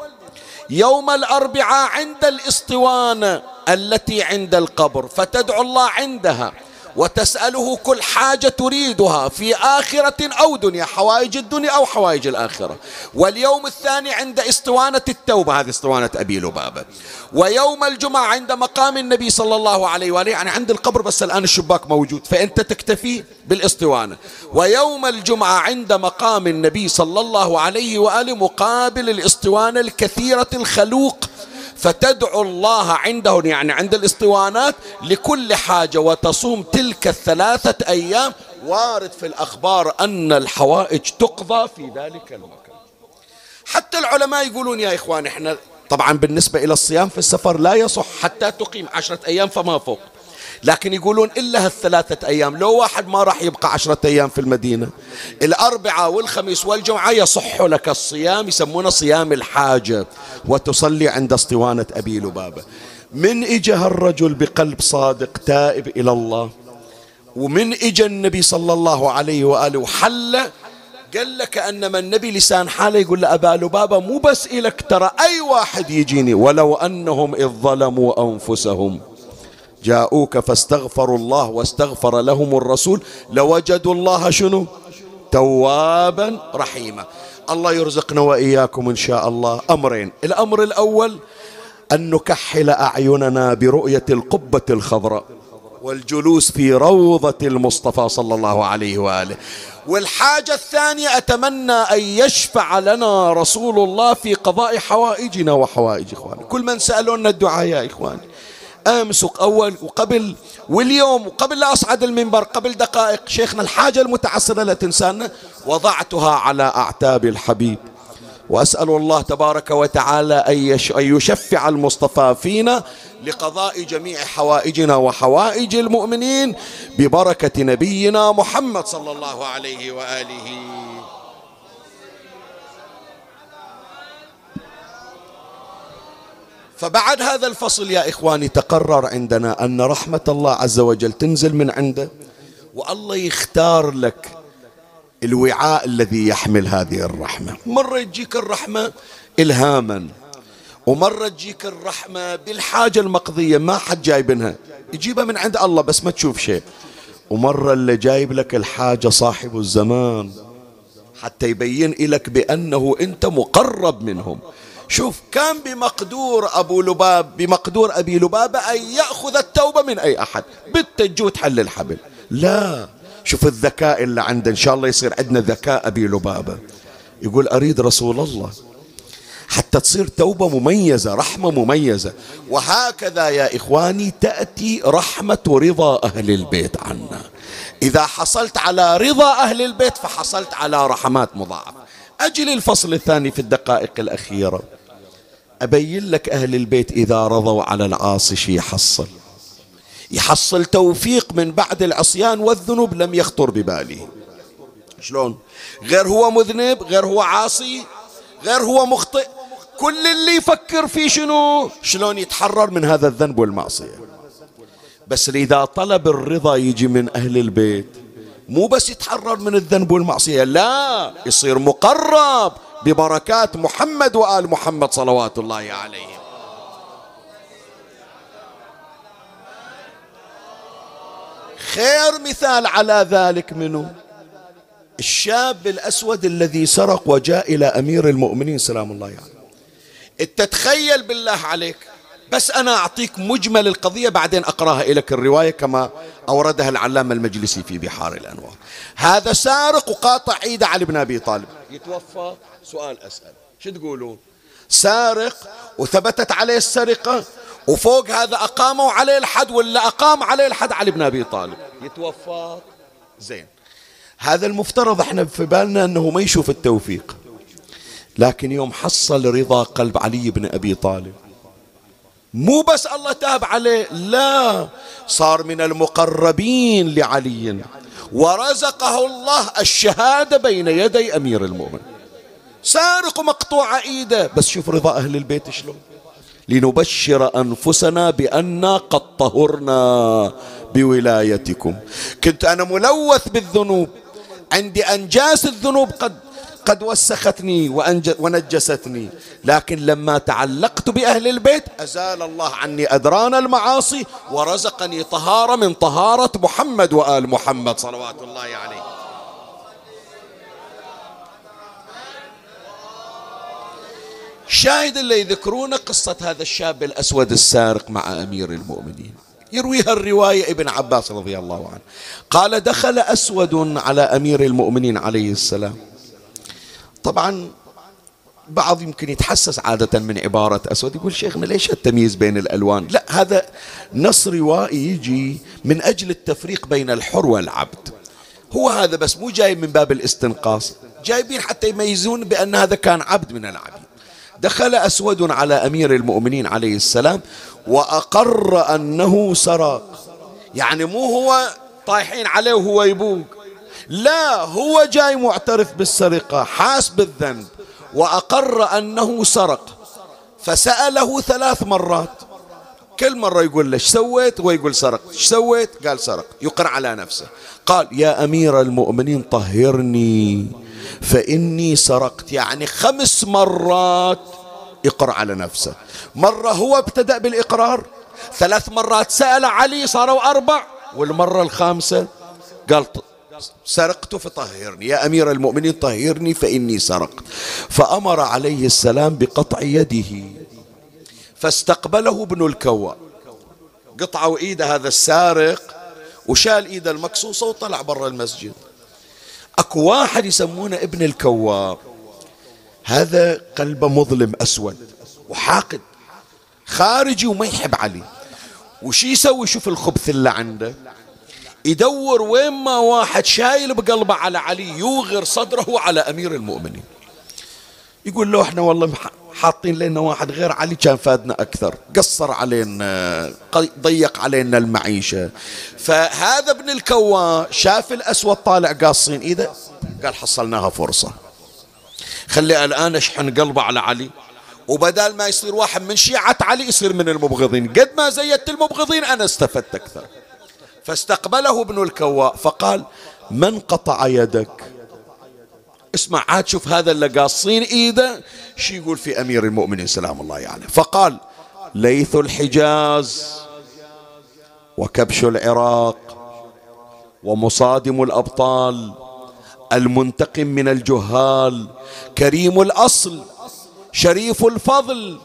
يوم الأربعاء عند الإسطوانة التي عند القبر فتدعو الله عندها. وتسأله كل حاجة تريدها في آخرة أو دنيا حوائج الدنيا أو حوائج الآخرة. واليوم الثاني عند اسطوانة التوبة هذه اسطوانة أبي لبابة. ويوم الجمعة عند مقام النبي صلى الله عليه وآله يعني عند القبر بس الآن الشباك موجود فأنت تكتفي بالاسطوانة ويوم الجمعة عند مقام النبي صلى الله عليه وآله مقابل الاسطوانة الكثيرة الخلوق فتدعو الله عنده يعني عند الاسطوانات لكل حاجة وتصوم تلك الثلاثة أيام. وارد في الأخبار أن الحوائج تقضى في ذلك المكان حتى العلماء يقولون يا إخوان إحنا طبعا بالنسبة إلى الصيام في السفر لا يصح حتى تقيم عشرة أيام فما فوق. لكن يقولون إلا هالثلاثة أيام لو واحد ما راح يبقى عشرة أيام في المدينة الأربعاء والخميس والجمعة يصح لك الصيام يسمونه صيام الحاجة وتصلي عند اسطوانة أبي لبابة. من إجا الرجل بقلب صادق تائب إلى الله ومن إجا النبي صلى الله عليه وآله وحل قال لك أنما النبي لسان حاله يقول له أبا لبابة مو بس إلك ترى أي واحد يجيني ولو أنهم إذ ظلموا أنفسهم. جاءوك فاستغفروا الله واستغفر لهم الرسول لوجدوا الله شنو؟ توابا رحيما. الله يرزقنا وإياكم إن شاء الله. أمرين. الأمر الأول أن نكحل أعيننا برؤية القبة الخضراء والجلوس في روضة المصطفى صلى الله عليه وآله. والحاجة الثانية أتمنى أن يشفع لنا رسول الله في قضاء حوائجنا وحوائج إخواننا. كل من سألونا الدعاء يا إخواني. امس أول وقبل واليوم وقبل لا أصعد المنبر قبل دقائق. شيخنا الحاجة المتعصره لا تنسانا وضعتها على أعتاب الحبيب. وأسأل الله تبارك وتعالى أن يشفع المصطفى فينا لقضاء جميع حوائجنا وحوائج المؤمنين ببركة نبينا محمد صلى الله عليه وآله. فبعد هذا الفصل يا إخواني تقرر عندنا أن رحمة الله عز وجل تنزل من عنده والله يختار لك الوعاء الذي يحمل هذه الرحمة. مرة تجيك الرحمة إلهاما ومرة تجيك الرحمة بالحاجة المقضية ما حد جايبنها. يجيبها من عند الله بس ما تشوف شيء. ومرة اللي جايب لك الحاجة صاحب الزمان حتى يبين لك بأنه أنت مقرب منهم. شوف كان بمقدور أبو لباب بمقدور أبي لبابة أن يأخذ التوبة من أي أحد. بالتجو تحل الحبل. لا. شوف الذكاء اللي عنده. إن شاء الله يصير عندنا ذكاء أبي لبابة. يقول أريد رسول الله حتى تصير توبة مميزة رحمة مميزة. وهكذا يا إخواني تأتي رحمة رضا أهل البيت عنا. إذا حصلت على رضا أهل البيت فحصلت على رحمات مضاعفة. أجل الفصل الثاني في الدقائق الأخيرة. أبين لك أهل البيت إذا رضوا على العاصي شي يحصل. يحصل توفيق من بعد العصيان والذنوب لم يخطر بباله. شلون؟ غير هو مذنب غير هو عاصي غير هو مخطئ. كل اللي يفكر فيه شنو؟ شلون يتحرر من هذا الذنب والمعصية. بس إذا طلب الرضا يجي من أهل البيت مو بس يتحرر من الذنب والمعصية لا يصير مقرب ببركات محمد وآل محمد صلوات الله عليهم خير مثال على ذلك منه الشاب الأسود الذي سرق وجاء إلى أمير المؤمنين سلام الله عليه يعني. تتخيل بالله عليك بس أنا أعطيك مجمل القضية بعدين أقراها لك الرواية كما أوردها العلامة المجلسي في بحار الأنوار. هذا سارق وقاطع عيد علي بن أبي طالب. يتوفى سؤال أسأل. شو تقولون؟ سارق وثبتت عليه السرقة وفوق هذا أقاموا عليه الحد ولا أقام عليه الحد علي بن أبي طالب؟ يتوفى. زين. هذا المفترض إحنا في بالنا أنه ما يشوف التوفيق. لكن يوم حصل رضا قلب علي بن أبي طالب مو بس الله تاب عليه لا. صار من المقربين لعلي. ورزقه الله الشهادة بين يدي أمير المؤمنين. سارق مقطوع ايده بس شوف رضا أهل البيت شلون. لنبشر أنفسنا بأننا قد طهرنا بولايتكم. كنت أنا ملوث بالذنوب. عندي أنجاس الذنوب قد قد وسختني ونجستني. لكن لما تعلقت بأهل البيت أزال الله عني أدران المعاصي ورزقني طهارة من طهارة محمد وآل محمد صلوات الله عليه. شاهد اللي يذكرون قصة هذا الشاب الأسود السارق مع أمير المؤمنين. يرويها الرواية ابن عباس رضي الله عنه. قال دخل أسود على أمير المؤمنين عليه السلام. طبعا بعض يمكن يتحسس عادة من عبارة أسود يقول شيخنا ليش التمييز بين الألوان؟ لا هذا نص روائي يجي من أجل التفريق بين الحر والعبد. هو هذا بس مو جاي من باب الاستنقاص جايبين حتى يميزون بأن هذا كان عبد من العبيد. دخل أسود على أمير المؤمنين عليه السلام وأقر أنه سرق يعني مو هو طايحين عليه وهو يبوق. لا هو جاي معترف بالسرقة حاس بالذنب وأقر أنه سرق. فسأله ثلاث مرات. كل مرة يقول له سويت؟ ويقول سرق سويت؟ قال سرق يقر على نفسه. قال يا أمير المؤمنين طهرني فإني سرقت. يعني خمس مرات يقر على نفسه. مرة هو ابتدأ بالإقرار ثلاث مرات سأل علي صاروا أربع والمرة الخامسة قال سرقت فطهرني. يا أمير المؤمنين طهرني فإني سرقت. فأمر عليه السلام بقطع يده. فاستقبله ابن الكوى قطعوا ايده هذا السارق وشال ايده المقصوصة وطلع برا المسجد. أكو واحد يسمونه ابن الكواب هذا قلبه مظلم أسود وحاقد. خارجي وما يحب علي. وش يسوي؟ شوف الخبث اللي عنده. يدور وين ما واحد شايل بقلبه على علي يوغر صدره على أمير المؤمنين. يقول له إحنا والله حاطين لنا واحد غير علي كان فادنا أكثر. قصر علينا ضيق علينا المعيشة. فهذا ابن الكوا شاف الأسود طالع قاصين. ايده قال حصلناها فرصة. خلي الآن أشحن قلبه على علي. وبدال ما يصير واحد من شيعة علي يصير من المبغضين. قد ما زيدت المبغضين أنا استفدت أكثر. فاستقبله ابن الكواء فقال من قطع يدك اسمع عاد شوف هذا اللي قاصين إيده شي يقول في أمير المؤمنين سلام الله عليه يعني. فقال ليث الحجاز وكبش العراق ومصادم الأبطال المنتقم من الجهال كريم الأصل شريف الفضل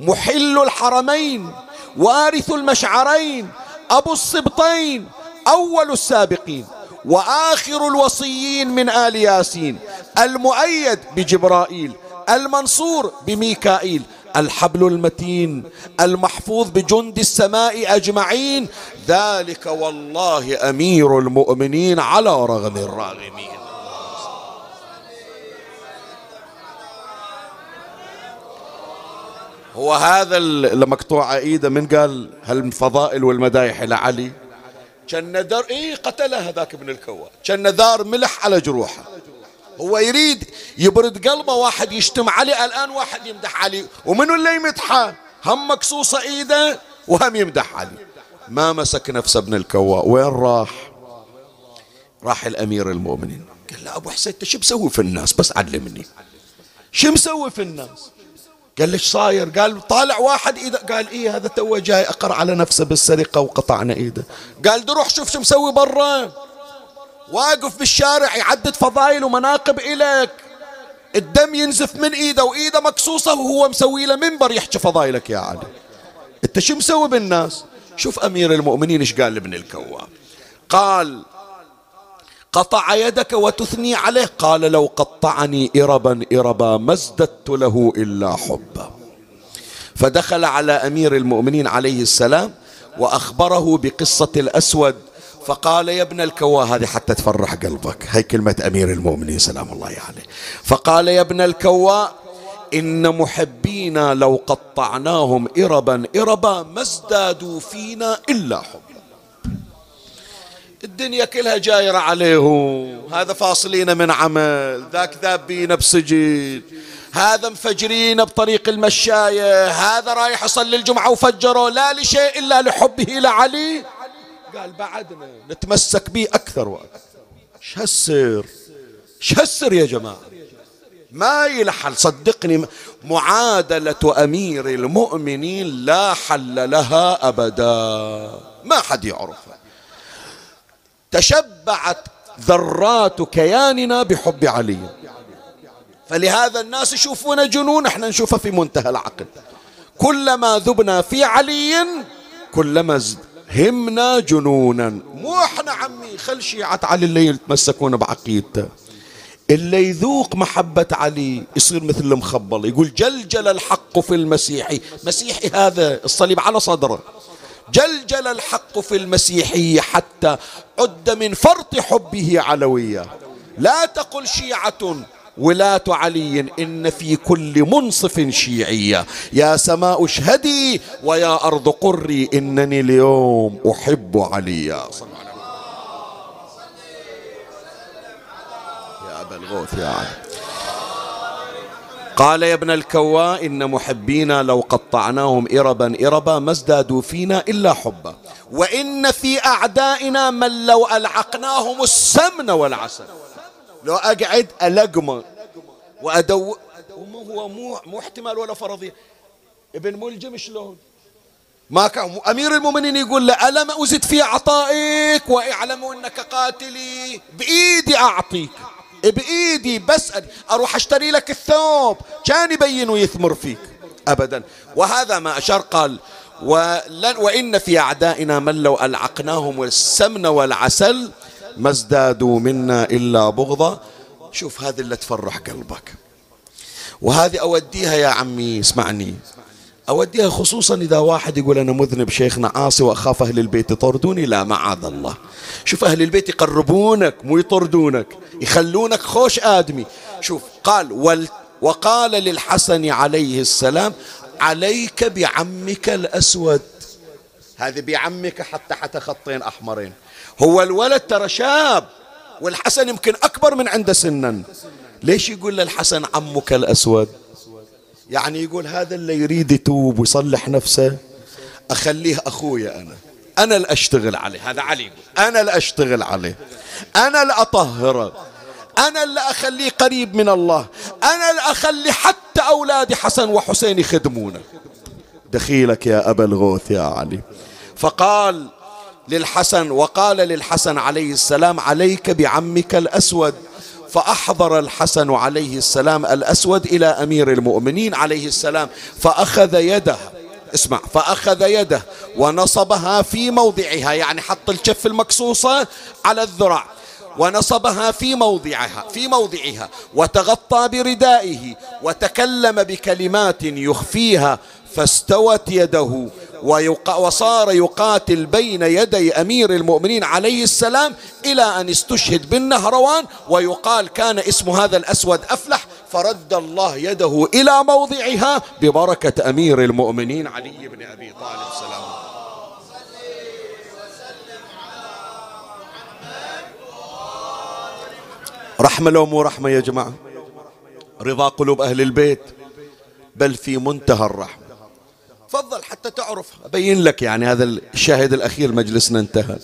محل الحرمين وارث المشعرين أبو السبطين أول السابقين وآخر الوصيين من آل ياسين المؤيد بجبرائيل المنصور بميكائيل الحبل المتين المحفوظ بجند السماء أجمعين ذلك والله أمير المؤمنين على رغم الراغمين. هو هذا اللي ايده من قال هالفضائل والمدايح لعلي كان ندر اي قتله هذاك ابن الكوا كان ذار ملح على جروحه. هو يريد يبرد قلبه واحد يشتم علي. الآن واحد يمدح علي. ومنو اللي يمدحه؟ هم مقصوصه ايده وهم يمدح علي. ما مسك نفسه ابن الكواء وين راح؟ راح الأمير المؤمنين. قال له أبو حسين أنت شو مسوي في الناس؟ بس علمني. شو مسوي في الناس؟ قال ليش صاير؟ قال طالع واحد ايده قال إيه هذا تو جاي أقر على نفسه بالسرقة وقطعنا إيده. قال روح شوف شو مسوي برا. واقف بالشارع يعدد فضايل ومناقب إلك الدم ينزف من إيده وإيده مكسوسه وهو مسوي له منبر يحكي فضايلك يا علي. أنت شو مسوي بالناس؟ شوف أمير المؤمنين إيش قال لابن الكواب. قال قطع يدك وتثني عليه. قال لو قطعني إربا إربا ما ازددت له إلا حبا. فدخل على أمير المؤمنين عليه السلام وأخبره بقصة الأسود. فقال يا ابن الكوا هذه حتى تفرح قلبك. هي كلمة أمير المؤمنين سلام الله عليه. فقال يا ابن الكوا إن محبينا لو قطعناهم إربا إربا ما ازدادوا فينا إلا حبا. الدنيا كلها جايرة عليهم. هذا فاصلين من عمل ذاك ذابين بسجن هذا مفجرين بطريق المشاية. هذا رايح يصلي الجمعة وفجروا. لا لشيء إلا لحبه لعلي. قال بعدنا نتمسك به أكثر وأكثر. إيش هالسر إيش هالسر يا جماعة؟ ما يلحل صدقني معادلة أمير المؤمنين لا حل لها أبدا. ما حد يعرفها. تشبعت ذرات كياننا بحب علي. فلهذا الناس يشوفون جنون إحنا نشوفه في منتهى العقل. كلما ذبنا في علي كلما همنا جنونا. مو إحنا عمي خل شيعة علي اللي يتمسكون بعقيدته اللي يذوق محبة علي يصير مثل المخبل يقول جلجل الحق في المسيحي. مسيحي هذا الصليب على صدره. جلجل الحق في المسيحي حتى عد من فرط حبه علوية. لا تقل شيعة ولاة علي إن في كل منصف شيعية. يا سماء اشهدي ويا أرض قري إنني اليوم أحب عليا يا أبا الغوث يا علي قال يا ابن الكواء إن محبينا لو قطعناهم إربا إربا ما ازدادوا فينا إلا حبا. وإن في أعدائنا من لو ألعقناهم السمن والعسل. لو أقعد ألقمه وأدو هو مو مو احتمال ولا فرضية. ابن ملجم شلون؟ ما كان أمير المؤمنين يقول له ألم أزد في عطائك وأعلم أنك قاتلي؟ بإيدي أعطيك. بإيدي بس أروح أشتري لك الثوب؟ كان يبين ويثمر فيك. أبدا. وهذا ما أشار قال ولن وإن في أعدائنا من لو ألعقناهم السمن والعسل ما ازدادوا منا إلا بغضا شوف هذه اللي تفرح قلبك. وهذه أوديها يا عمي اسمعني. أوديها خصوصا إذا واحد يقول أنا مذنب شيخنا عاصي وأخاف أهل البيت يطردوني؟ لا معاذ الله. شوف أهل البيت يقربونك مو يطردونك يخلونك خوش آدمي. شوف قال وال وقال للحسن عليه السلام عليك بعمك الأسود. هذه بعمك حتى حتى خطين أحمرين. هو الولد ترى شاب والحسن يمكن أكبر من عنده سنا. ليش يقول للحسن عمك الأسود؟ يعني يقول هذا اللي يريد يتوب ويصلح نفسه أخليه أخويا أنا. أنا اللي أشتغل عليه. هذا علي يقول. أنا اللي أشتغل عليه. أنا اللي أطهره. أنا اللي أخليه قريب من الله. أنا اللي أخلي حتى أولادي حسن وحسين يخدمونه. دخيلك يا أبا الغوث يا علي. فقال للحسن وقال للحسن عليه السلام عليك بعمك الأسود. فأحضر الحسن عليه السلام الأسود إلى أمير المؤمنين عليه السلام فأخذ يده اسمع فأخذ يده ونصبها في موضعها يعني حط الكف المكسوسة على الذراع ونصبها في موضعها في موضعها وتغطى بردائه وتكلم بكلمات يخفيها فاستوت يده وصار يقاتل بين يدي أمير المؤمنين عليه السلام إلى أن استشهد بالنهروان ويقال كان اسم هذا الأسود أفلح فرد الله يده إلى موضعها ببركة أمير المؤمنين علي بن أبي طالب. سلام. رحمة لو مو رحمة يا جماعة. رضا قلوب أهل البيت بل في منتهى الرحمة. تفضل حتى تعرف أبين لك يعني هذا الشاهد الأخير مجلسنا انتهى.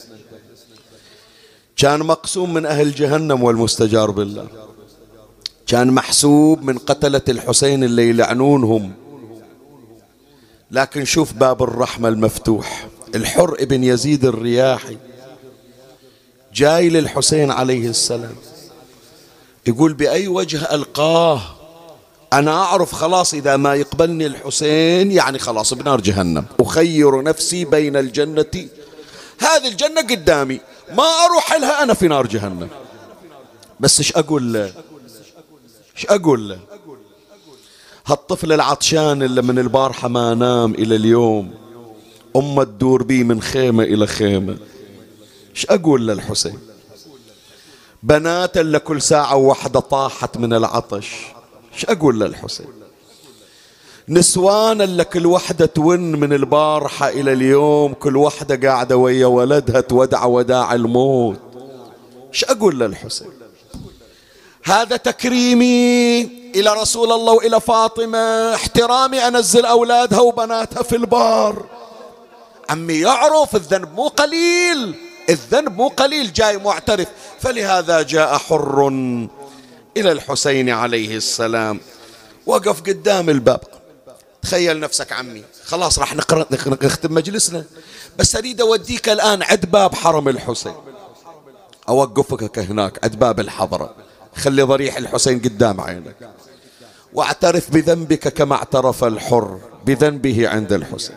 كان مقسوم من أهل جهنم والمستجار بالله. كان محسوب من قتلة الحسين اللي يلعنونهم. لكن شوف باب الرحمة المفتوح. الحر ابن يزيد الرياحي جاي للحسين عليه السلام. يقول بأي وجه ألقاه أنا أعرف خلاص إذا ما يقبلني الحسين يعني خلاص بنار جهنم. أخير نفسي بين الجنة. هذه الجنة قدامي. ما أروح لها أنا في نار جهنم. بس إيش أقول له؟ إيش أقول له؟ هالطفل العطشان اللي من البارحة ما نام إلى اليوم أمه تدور بي من خيمة إلى خيمة. إيش أقول للحسين؟ بنات اللي كل ساعة واحدة طاحت من العطش. إيش أقول للحسين. نسوان اللي كل وحدة تون من البارحة إلى اليوم كل وحدة قاعدة ويا ولدها تودع وداع الموت. إيش أقول للحسين. هذا تكريمي إلى رسول الله وإلى فاطمة. احترامي أنزل أولادها وبناتها في البار. عمي يعرف الذنب مو قليل. الذنب مو قليل جاي معترف. فلهذا جاء حر إلى الحسين عليه السلام. وقف قدام الباب. تخيل نفسك عمي. خلاص راح نقرأ نختم مجلسنا. بس أريد أوديك الآن عد باب حرم الحسين. أوقفك هناك. عد باب الحضرة. خلي ضريح الحسين قدام عينك. واعترف بذنبك كما اعترف الحر. بذنبه عند الحسين.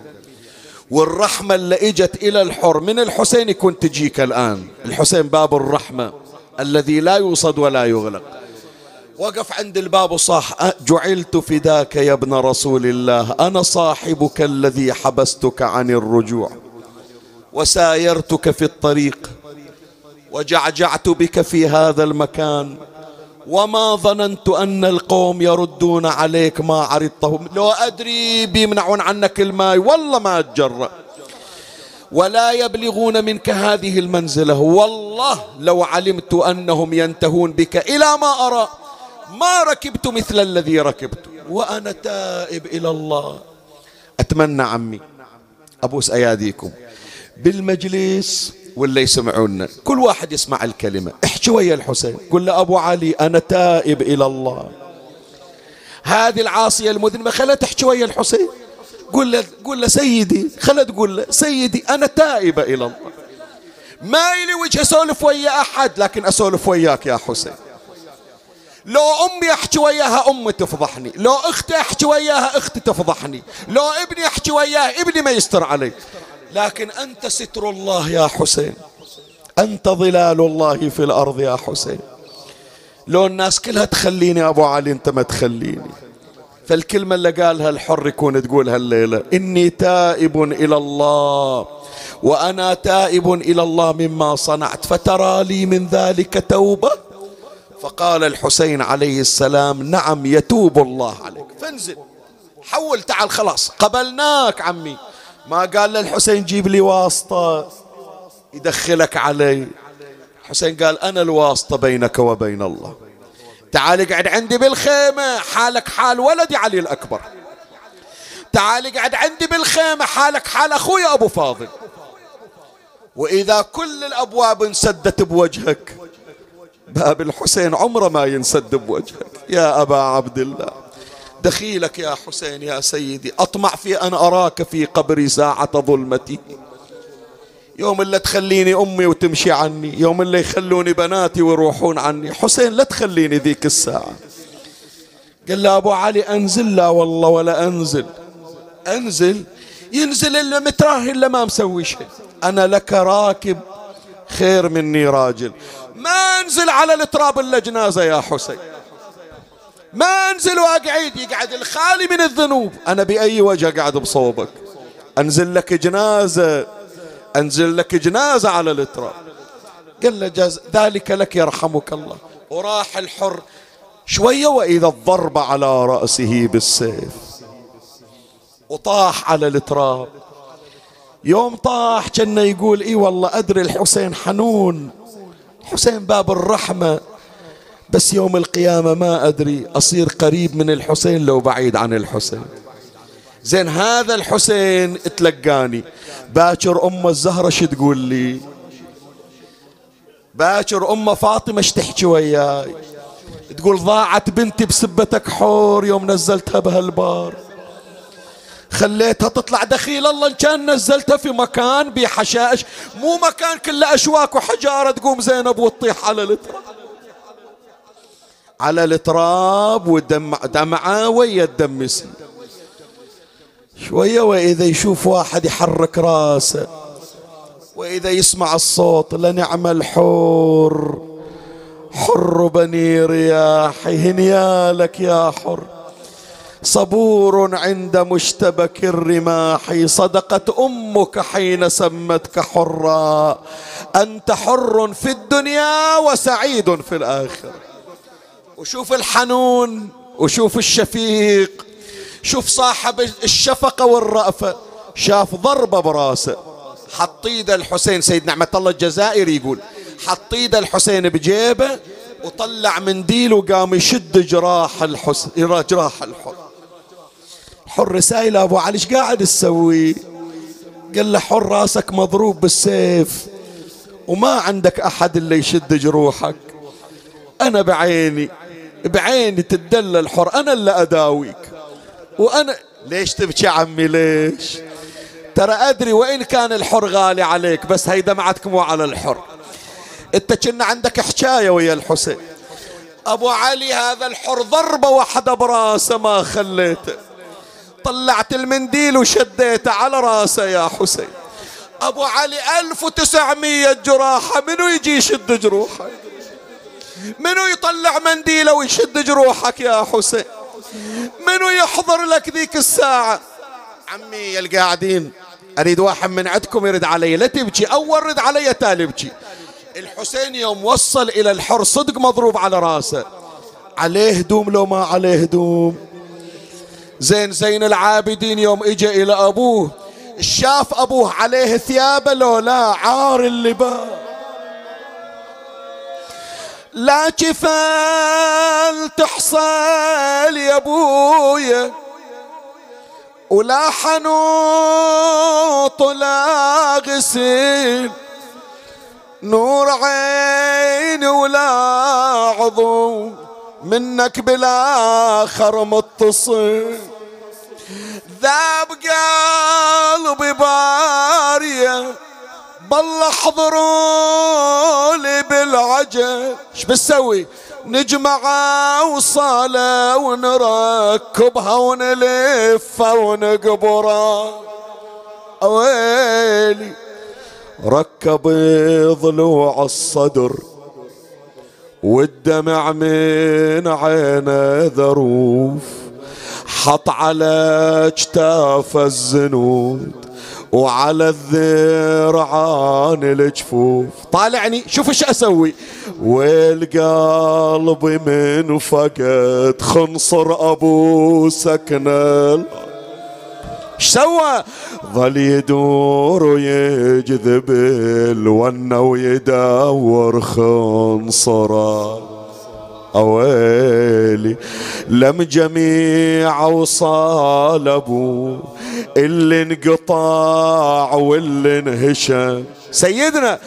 والرحمة اللي إجت إلى الحر. من الحسين يكون تجيك الآن. الحسين باب الرحمة. الذي لا يوصد ولا يغلق. وقف عند الباب وصاح جعلت فداك يا ابن رسول الله أنا صاحبك الذي حبستك عن الرجوع وسايرتك في الطريق وجعجعت بك في هذا المكان وما ظننت أن القوم يردون عليك ما عرضتهم لو أدري بيمنعون عنك الماء والله ما أتجرأ ولا يبلغون منك هذه المنزلة والله لو علمت أنهم ينتهون بك إلى ما أرى ما ركبت مثل الذي ركبت. وأنا تائب إلى الله. أتمنى عمي أبوس أياديكم بالمجلس ولا يسمعونا. كل واحد يسمع الكلمة. احكي ويا الحسين. قل له أبو علي أنا تائب إلى الله. هذه العاصية المذنبة خلها تحكي ويا الحسين. قل له قل له سيدي خلها تقول له سيدي أنا تائبة إلى الله. ما إلي وجه أسولف ويا أحد لكن أسولف وياك يا حسين. لو أمي أحكي وياها أمي تفضحني لو أختي أحكي وياها أختي تفضحني لو ابني أحكي وياه ابني ما يستر علي. لكن أنت ستر الله يا حسين أنت ظلال الله في الأرض يا حسين. لو الناس كلها تخليني أبو علي أنت ما تخليني. فالكلمة اللي قالها الحر يكون تقولها الليلة إني تائب إلى الله وأنا تائب إلى الله مما صنعت فترى لي من ذلك توبة. فقال الحسين عليه السلام نعم يتوب الله عليك. فانزل حول تعال خلاص قبلناك عمي. ما قال للحسين جيب لي واسطة يدخلك علي. الحسين قال أنا الواسطة بينك وبين الله. تعال اقعد عندي بالخيمة حالك حال ولدي علي الأكبر. تعال اقعد عندي بالخيمة حالك حال أخوي أبو فاضل. وإذا كل الأبواب انسدت بوجهك باب الحسين عمره ما ينسد بوجهك. يا أبا عبد الله دخيلك يا حسين يا سيدي أطمع في أن أراك في قبري ساعة ظلمتي. يوم اللي تخليني أمي وتمشي عني يوم اللي يخلوني بناتي ويروحون عني. حسين لا تخليني ذيك الساعة. قال له أبو علي أنزل. لا والله ولا أنزل. أنزل؟ ينزل إلا متراهي إلا ما مسوي شيء. أنا لك راكب خير مني راجل. ما أنزل على التراب إلا جنازة يا حسين. ما انزل واقعد يقعد الخالي من الذنوب. أنا بأي وجه قاعد بصوبك؟ أنزل لك جنازة أنزل لك جنازة على التراب قال له جاز ذلك لك يرحمك الله. وراح الحر شوية وإذا الضرب على رأسه بالسيف. وطاح على التراب يوم طاح كان يقول إي والله أدري الحسين حنون. حسين باب الرحمة. بس يوم القيامة ما أدري أصير قريب من الحسين لو بعيد عن الحسين. زين هذا الحسين تلقاني باكر أم الزهرة شو تقول لي؟ باكر أم فاطمة إيش تحكي وياي؟ تقول ضاعت بنتي بسبتك حور يوم نزلتها بهالبار. خليتها تطلع دخيل الله إن كان نزلتها في مكان بحشائش. مو مكان كله أشواك وحجارة تقوم زينب وتطيح على التراب. على التراب ودمع دمعة ويا الدم شوية وإذا يشوف واحد يحرك راسه وإذا يسمع الصوت لنعم الحور. حر بني رياحي هنيالك يا حر. صبور عند مشتبك الرماح صدقت أمك حين سمتك حرا. أنت حر في الدنيا وسعيد في الآخرة. وشوف الحنون وشوف الشفيق. شوف صاحب الشفقة والرأفة. شاف ضربة برأسه. حط ايده الحسين سيد نعمة الله الجزائري يقول حط ايده الحسين بجيبه وطلع منديل وقام يشد جراح الحسين جراح الحر. حر سائل أبو علي إيش قاعد تسوي؟ قال له حر راسك مضروب بالسيف وما عندك أحد اللي يشد جروحك. أنا بعيني بعيني تدلل حر أنا اللي أداويك. وأنا ليش تبكي عمي؟ ليش؟ ترى أدري وإن كان الحر غالي عليك بس هي دمعتك مو على الحر. أنت كنا عندك حكاية ويا الحسين. أبو علي هذا الحر ضربة واحدة براسه ما خليته. طلعت المنديل وشديته على راسه يا حسين. أبو علي ألف وتسعمية جراحة منو يجي يشد جروحك؟ منو يطلع منديله ويشد جروحك يا حسين؟ منو يحضر لك ذيك الساعة؟ عمي القاعدين أريد واحد من عندكم يرد علي لا تبكي أول رد علي تالي ابكي. الحسين يوم وصل إلى الحر صدق مضروب على راسه. عليه هدوم لو ما عليه هدوم زين زين العابدين يوم اجى إلى ابوه شاف ابوه عليه ثيابه لو لا عار اللباس. لا جفال تحصل يا أبويا ولا حنوط لا غسيل نور عين ولا عضو منك بالاخر متصل ذاب قلبي بارية بالله احضروا لي بالعجل. إيش بتسوي نجمع وصالة ونركبها ونلفها ونقبرها ويلي ركب ضلوع الصدر والدمع من عينه ذروف. حط على اجتاف الزنود وعلى الذرعان الجفوف. طالعني شوف إيش أسوي. والقلب من فقد خنصر أبو سكنه إيش سوى؟ ظل يدور ويجذب الونه ويدور خنصره أويلي. لم جميع وصال أبو اللي انقطع واللي انهشم سيدنا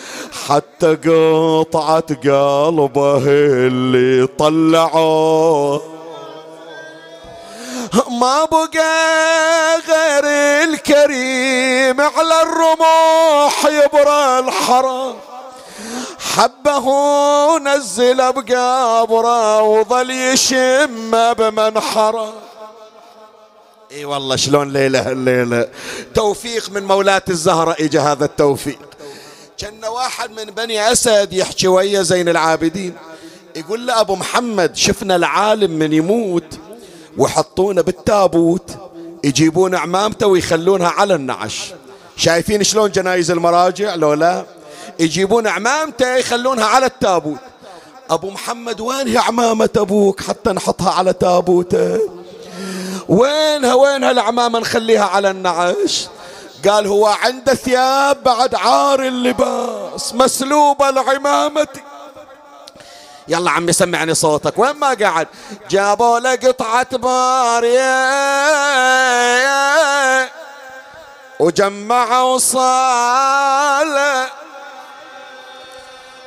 حتى قطعت قلبه اللي طلعوه ما بقى غير الكريم على الرموح يبرى الحرام. حبه نزل بقابره وظل يشم بمنحرة. إي والله شلون ليلة الليلة توفيق من مولاة الزهرة اجى هذا التوفيق. كان واحد من بني أسد يحكي ويا زين العابدين. يقول له أبو محمد شفنا العالم من يموت ويحطونه بالتابوت يجيبون عمامته ويخلونها على النعش. شايفين شلون جنايز المراجع؟ لو لا يجيبون عمامته يخلونها على التابوت. أبو محمد وين هي عمامة أبوك؟ حتى نحطها على تابوته. وينها وينها العمامة؟ نخليها على النعش. قال هو عنده ثياب بعد عار اللباس مسلوبة العمامة. يلا عمي سمعني صوتك. وين ما قعد جابوا له قطعة بارية. وجمعوا صالة.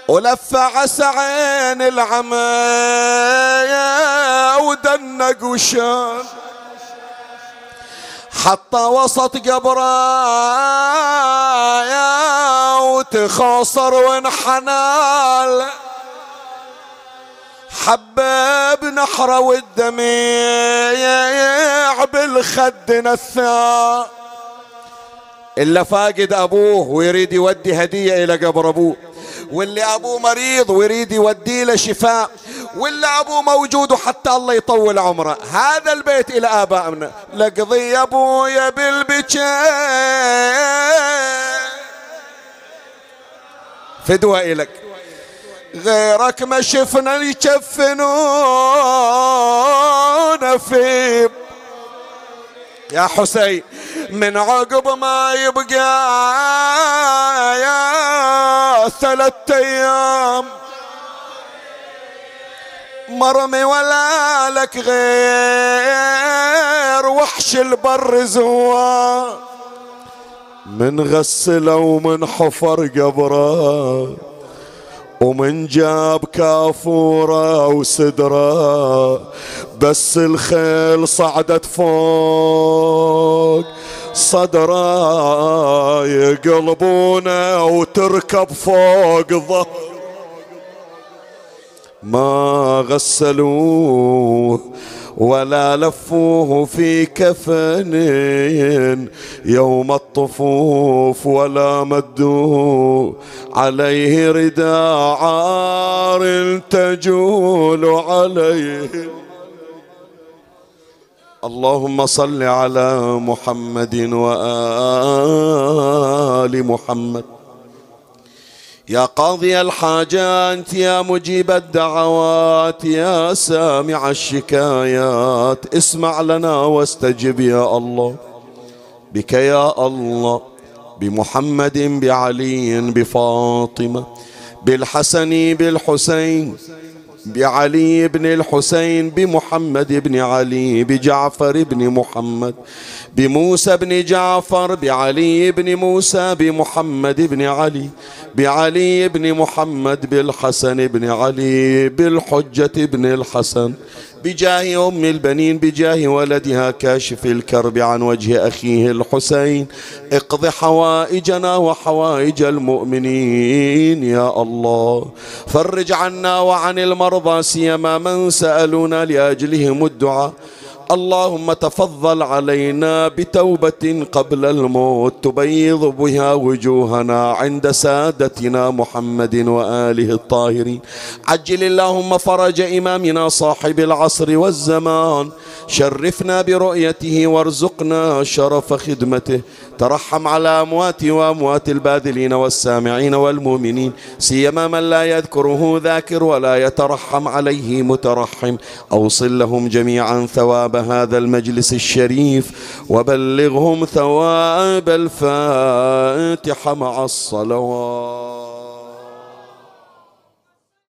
ولف عسى عين العمى ودنق وشان حتى وسط قبرايا وتخاصر وانحنال حباب نحره والدميع بالخد نثار إلا فاقد أبوه ويريد يودي هدية إلى قبر أبوه. واللي أبوه مريض ويريد يودي له شفاء واللي أبوه موجود وحتى الله يطول عمره. هذا البيت إلى آبائنا. لقضي أبويا بالبكاء. فدوة إلك. غيرك ما شفنا يكفنون في يا حسين من عقب ما يبقى يا ثلاثة أيام. مرمي ولا لك غير وحش البر زوار من غسله ومن حفر قبره. ومن جاب كافورة وسدرة بس الخيل صعدت فوق. صدرة يقلبونه وتركب فوق ظهر. ما غسلوه ولا لفوه في كفن يوم الطفوف ولا مدوه عليه رداء عار تجول عليه. اللهم صل على محمد وآل محمد. يا قاضي الحاجات يا مجيب الدعوات يا سامع الشكايات اسمع لنا واستجب يا الله. بك يا الله بمحمد بعلي بفاطمة بالحسن بالحسين بعلي بن الحسين بمحمد بن علي بجعفر بن محمد بموسى بن جعفر بعلي بن موسى بمحمد بن علي بعلي بن محمد بالحسن بن علي بالحجة بن الحسن بجاه أم البنين بجاه ولدها كاشف الكرب عن وجه أخيه الحسين. اقض حوائجنا وحوائج المؤمنين يا الله. فرج عنا وعن المرضى سيما من سألونا لأجلهم الدعاء. اللهم تفضل علينا بتوبة قبل الموت تبيض بها وجوهنا عند سادتنا محمد وآله الطاهرين. عجل اللهم فرج إمامنا صاحب العصر والزمان. شرفنا برؤيته وارزقنا شرف خدمته. ترحم على أموات وأموات الباذلين والسامعين والمؤمنين سيما من لا يذكره ذاكر ولا يترحم عليه مترحم. أوصل لهم جميعا ثواب هذا المجلس الشريف وبلغهم ثواب الفاتحة مع الصلوات.